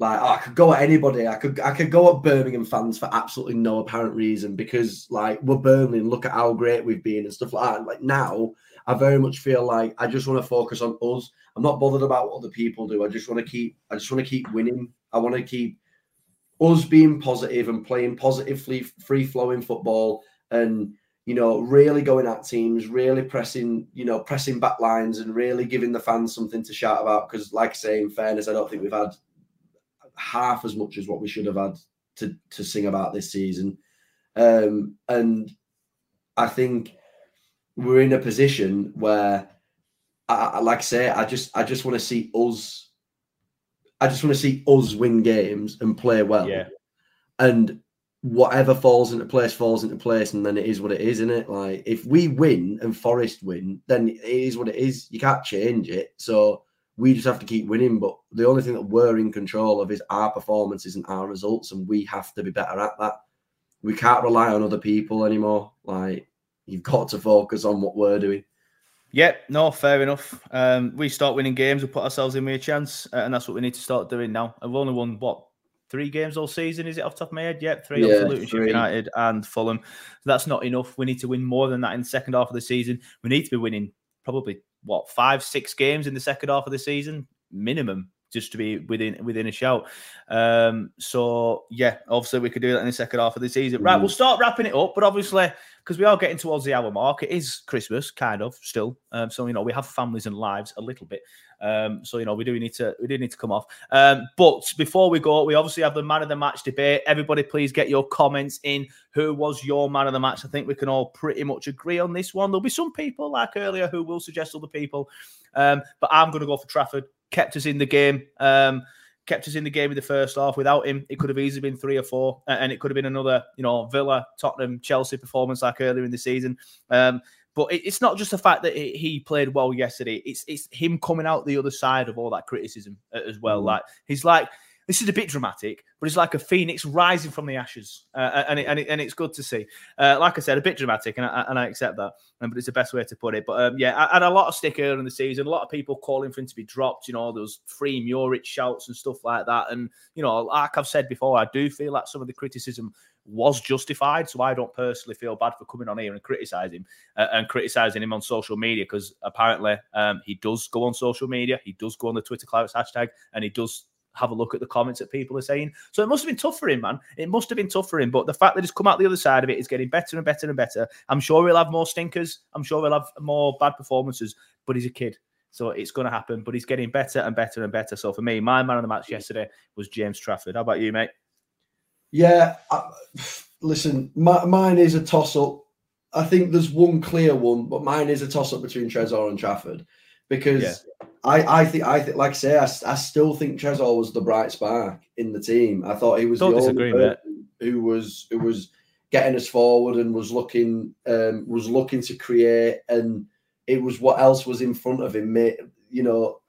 S5: like oh, I could go at anybody. I could I could go at Birmingham fans for absolutely no apparent reason because like we're Burnley and look at how great we've been and stuff like that. And, like now, I very much feel like I just want to focus on us. I'm not bothered about what other people do. I just want to keep I just want to keep winning. I want to keep us being positive and playing positively free flowing football and you know really going at teams really pressing you know pressing back lines and really giving the fans something to shout about because like i say in fairness i don't think we've had half as much as what we should have had to to sing about this season um and i think we're in a position where I, I like I say i just i just want to see us I just want to see us win games and play well.
S2: Yeah.
S5: And whatever falls into place falls into place, and then it is what it is, isn't it? Like if we win and Forest win, then it is what it is. You can't change it. So we just have to keep winning. But the only thing that we're in control of is our performances and our results, and we have to be better at that. We can't rely on other people anymore. Like you've got to focus on what we're doing.
S2: Yep, no, fair enough. Um, we start winning games, we put ourselves in with a chance, uh, and that's what we need to start doing now. I've only won what three games all season, is it off the top of my head? Yep, three
S5: Yeah,
S2: off Luton,
S5: three.
S2: United, and Fulham. So that's not enough. We need to win more than that in the second half of the season. We need to be winning probably what five, six games in the second half of the season, minimum, just to be within within a shout. Um, so yeah, obviously we could do that in the second half of the season. Right,
S5: Mhm.
S2: we'll start wrapping it up, but obviously because we are getting towards the hour mark. It is Christmas, kind of still. Um, so you know we have families and lives a little bit. Um, so you know we do need to we do need to come off. Um, but before we go, we obviously have the man of the match debate. Everybody, please get your comments in. Who was your man of the match? I think we can all pretty much agree on this one. There'll be some people like earlier who will suggest other people, um, but I'm going to go for Trafford. Kept us in the game. Um, kept us in the game in the first half. Without him, it could have easily been three or four, and it could have been another, you know, Villa, Tottenham, Chelsea performance like earlier in the season. Um, but it- it's not just the fact that he he played well yesterday. It's it's him coming out the other side of all that criticism uh, as well.
S5: Mm.
S2: Like he's like this is a bit dramatic, but it's like a phoenix rising from the ashes, uh, and it, and, it, and it's good to see. Uh, like I said, a bit dramatic, and I, and I accept that, um, but it's the best way to put it. But um, yeah, I had a lot of stick earlier in the season, a lot of people calling for him to be dropped. You know, those free Muric shouts and stuff like that, and you know, like I've said before, I do feel like some of the criticism was justified. So I don't personally feel bad for coming on here and criticizing him uh, and criticizing him on social media because apparently um, he does go on social media, he does go on the Twitter Clouds hashtag, and he does have a look at the comments that people are saying. So it must have been tough for him, man. It must have been tough for him. But the fact that he's come out the other side of it is getting better and better and better. I'm sure he'll have more stinkers. I'm sure he'll have more bad performances. But he's a kid. So it's going to happen. But he's getting better and better and better. So for me, my man of the match yesterday was James Trafford. How about you, mate?
S5: Yeah, I, listen, my, mine is a toss up. I think there's one clear one, but mine is a toss up between Trésor and Trafford because
S2: Yeah.
S5: I, I think I think like I say I still think Trésor was the bright spark in the team. I thought he was
S2: Don't
S5: the only
S2: disagree,
S5: person who was who was getting us forward and was looking um, was looking to create and it was what else was in front of him. Mate, you know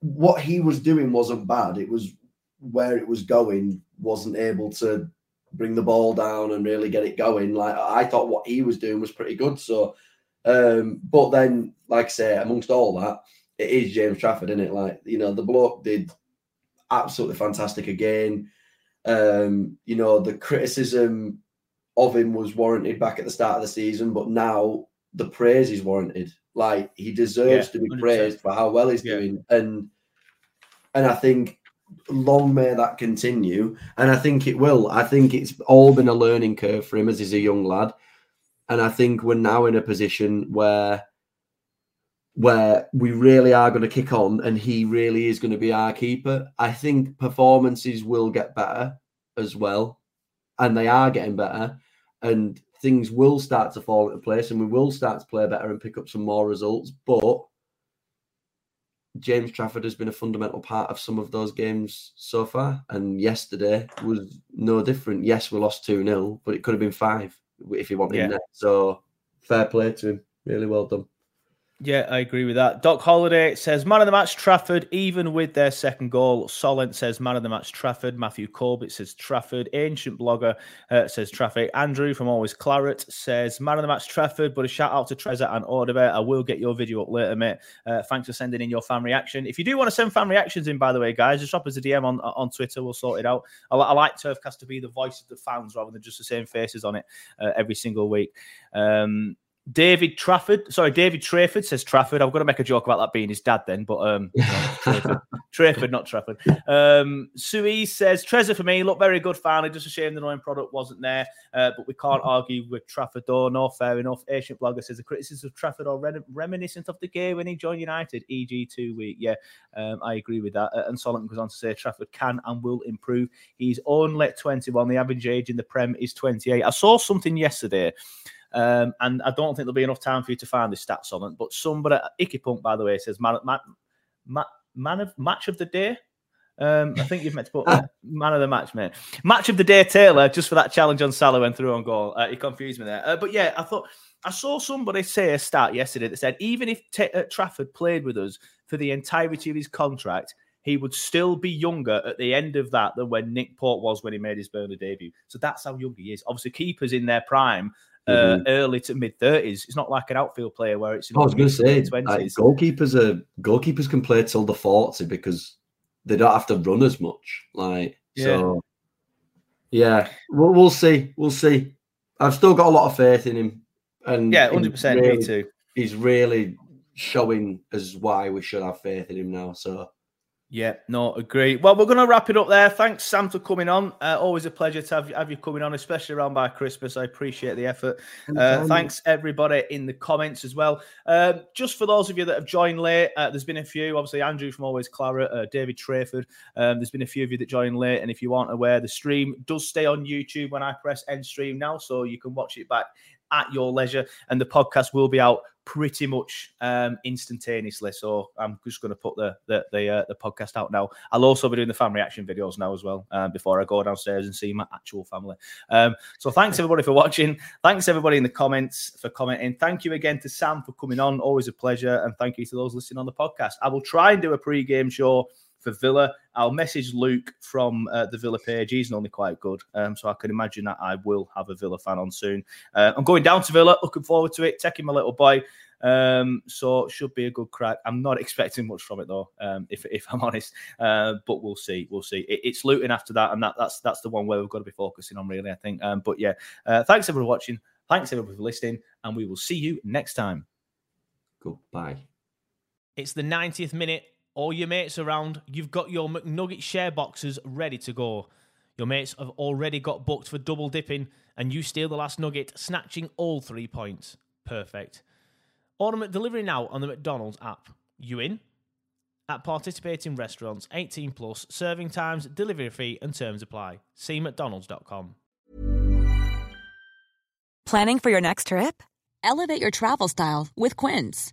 S5: what he was doing wasn't bad. It was where it was going wasn't able to bring the ball down and really get it going. Like I thought what he was doing was pretty good. So, um, but then, like I say, amongst all that, it is James Trafford, isn't it? Like you know, the bloke did absolutely fantastic again. Um, you know, the criticism of him was warranted back at the start of the season, but now the praise is warranted. Like he deserves
S2: Yeah,
S5: to be
S2: 100%.
S5: praised for how well he's
S2: Yeah.
S5: doing, and and I think long may that continue, and I think it will. I think it's all been a learning curve for him as he's a young lad, and I think we're now in a position where where we really are going to kick on and he really is going to be our keeper. I think performances will get better as well, and they are getting better. And things will start to fall into place and we will start to play better and pick up some more results. But James Trafford has been a fundamental part of some of those games so far. And yesterday was no different. Yes, we lost 2 0, but it could have been five if he wanted
S2: Yeah.
S5: net. So fair play to him. Really well done.
S2: Yeah, I agree with that. Doc Holiday says man of the match Trafford, even with their second goal. Solent says man of the match Trafford. Matthew Corbett says Trafford. Ancient blogger uh, says Trafford. Andrew from Always Claret says man of the match Trafford. But a shout out to Trésor and Odobert. I will get your video up later, mate. Uh, thanks for sending in your fan reaction. If you do want to send fan reactions in, by the way, guys, just drop us a DM on on Twitter. We'll sort it out. I, I like Turfcast to be the voice of the fans rather than just the same faces on it uh, every single week. Um, David Trafford, sorry, David Trafford says Trafford. I've got to make a joke about that being his dad then, but um, Trayford, not Trafford. Um, says Trésor for me, look very good finally. Just a shame the knowing product wasn't there, uh, but we can't argue with Trafford though. No, fair enough. Ancient blogger says the criticism of Trafford are re- reminiscent of the game when he joined United, e.g., two week. Yeah, um, I agree with that. Uh, and Solomon goes on to say Trafford can and will improve. He's only 21. The average age in the Prem is 28. I saw something yesterday. Um, and I don't think there'll be enough time for you to find the stats on it. But somebody, Icky Punk, by the way, says man, man, man, man of match of the day. Um, I think you've meant to put man of the match, mate. Match of the day, Taylor, just for that challenge on Salah when through on goal. Uh, he confused me there. Uh, but yeah, I thought I saw somebody say a stat yesterday that said even if T- uh, Trafford played with us for the entirety of his contract, he would still be younger at the end of that than when Nick Pope was when he made his Burnley debut. So that's how young he is. Obviously, keepers in their prime, uh,
S5: Mhm.
S2: early to mid thirties. It's not like an outfield player where it's.
S5: I was going to say, like, goalkeepers are goalkeepers can play till the forty because they don't have to run as much. Like so, yeah, we'll, we'll see, we'll see. I've still got a lot of faith in him, and
S2: Yeah, hundred percent. Me
S5: really-
S2: too.
S5: He's really showing as why we should have faith in him now. So
S2: Yeah, no, agree. Well, we're going to wrap it up there. Thanks, Sam, for coming on. Uh, always a pleasure to have, have you coming on, especially around by Christmas. I appreciate the effort. Uh, thanks, everybody, in the comments as well. Um, just for those of you that have joined late, uh, there's been a few. Obviously, Andrew from Always Clara, uh, David Trayford. Um, there's been a few of you that joined late. And if you aren't aware, the stream does stay on YouTube when I press end stream now. So you can watch it back at your leisure. And the podcast will be out pretty much um, instantaneously. So I'm just going to put the the the, uh, the podcast out now. I'll also be doing the fan reaction videos now as well uh, before I go downstairs and see my actual family. Um, so thanks everybody for watching. Thanks everybody in the comments for commenting. Thank you again to Sam for coming on. Always a pleasure. And thank you to those listening on the podcast. I will try and do a pre-game show for Villa. I'll message Luke from uh, the Villa page. He's normally quite good. Um, so I can imagine that I will have a Villa fan on soon. Uh, I'm going down to Villa. Looking forward to it. Taking my little boy. Um, so should be a good crack. I'm not expecting much from it though, um, if if I'm honest. Uh, but we'll see. We'll see. It, it's looting after that, and that that's that's the one where we've got to be focusing on really. I think. Um, but yeah, uh, thanks everyone for watching. Thanks everyone for listening, and we will see you next time.
S5: goodbye.
S7: It's the 90th minute. All your mates around. You've got your McNugget share boxes ready to go. Your mates have already got booked for double dipping, and you steal the last nugget, snatching all three points. Perfect. Order delivery now on the McDonald's app. You in? At participating restaurants, 18 plus, serving times, delivery fee, and terms apply. See McDonald's.com.
S8: Planning for your next trip?
S9: Elevate your travel style with Quince.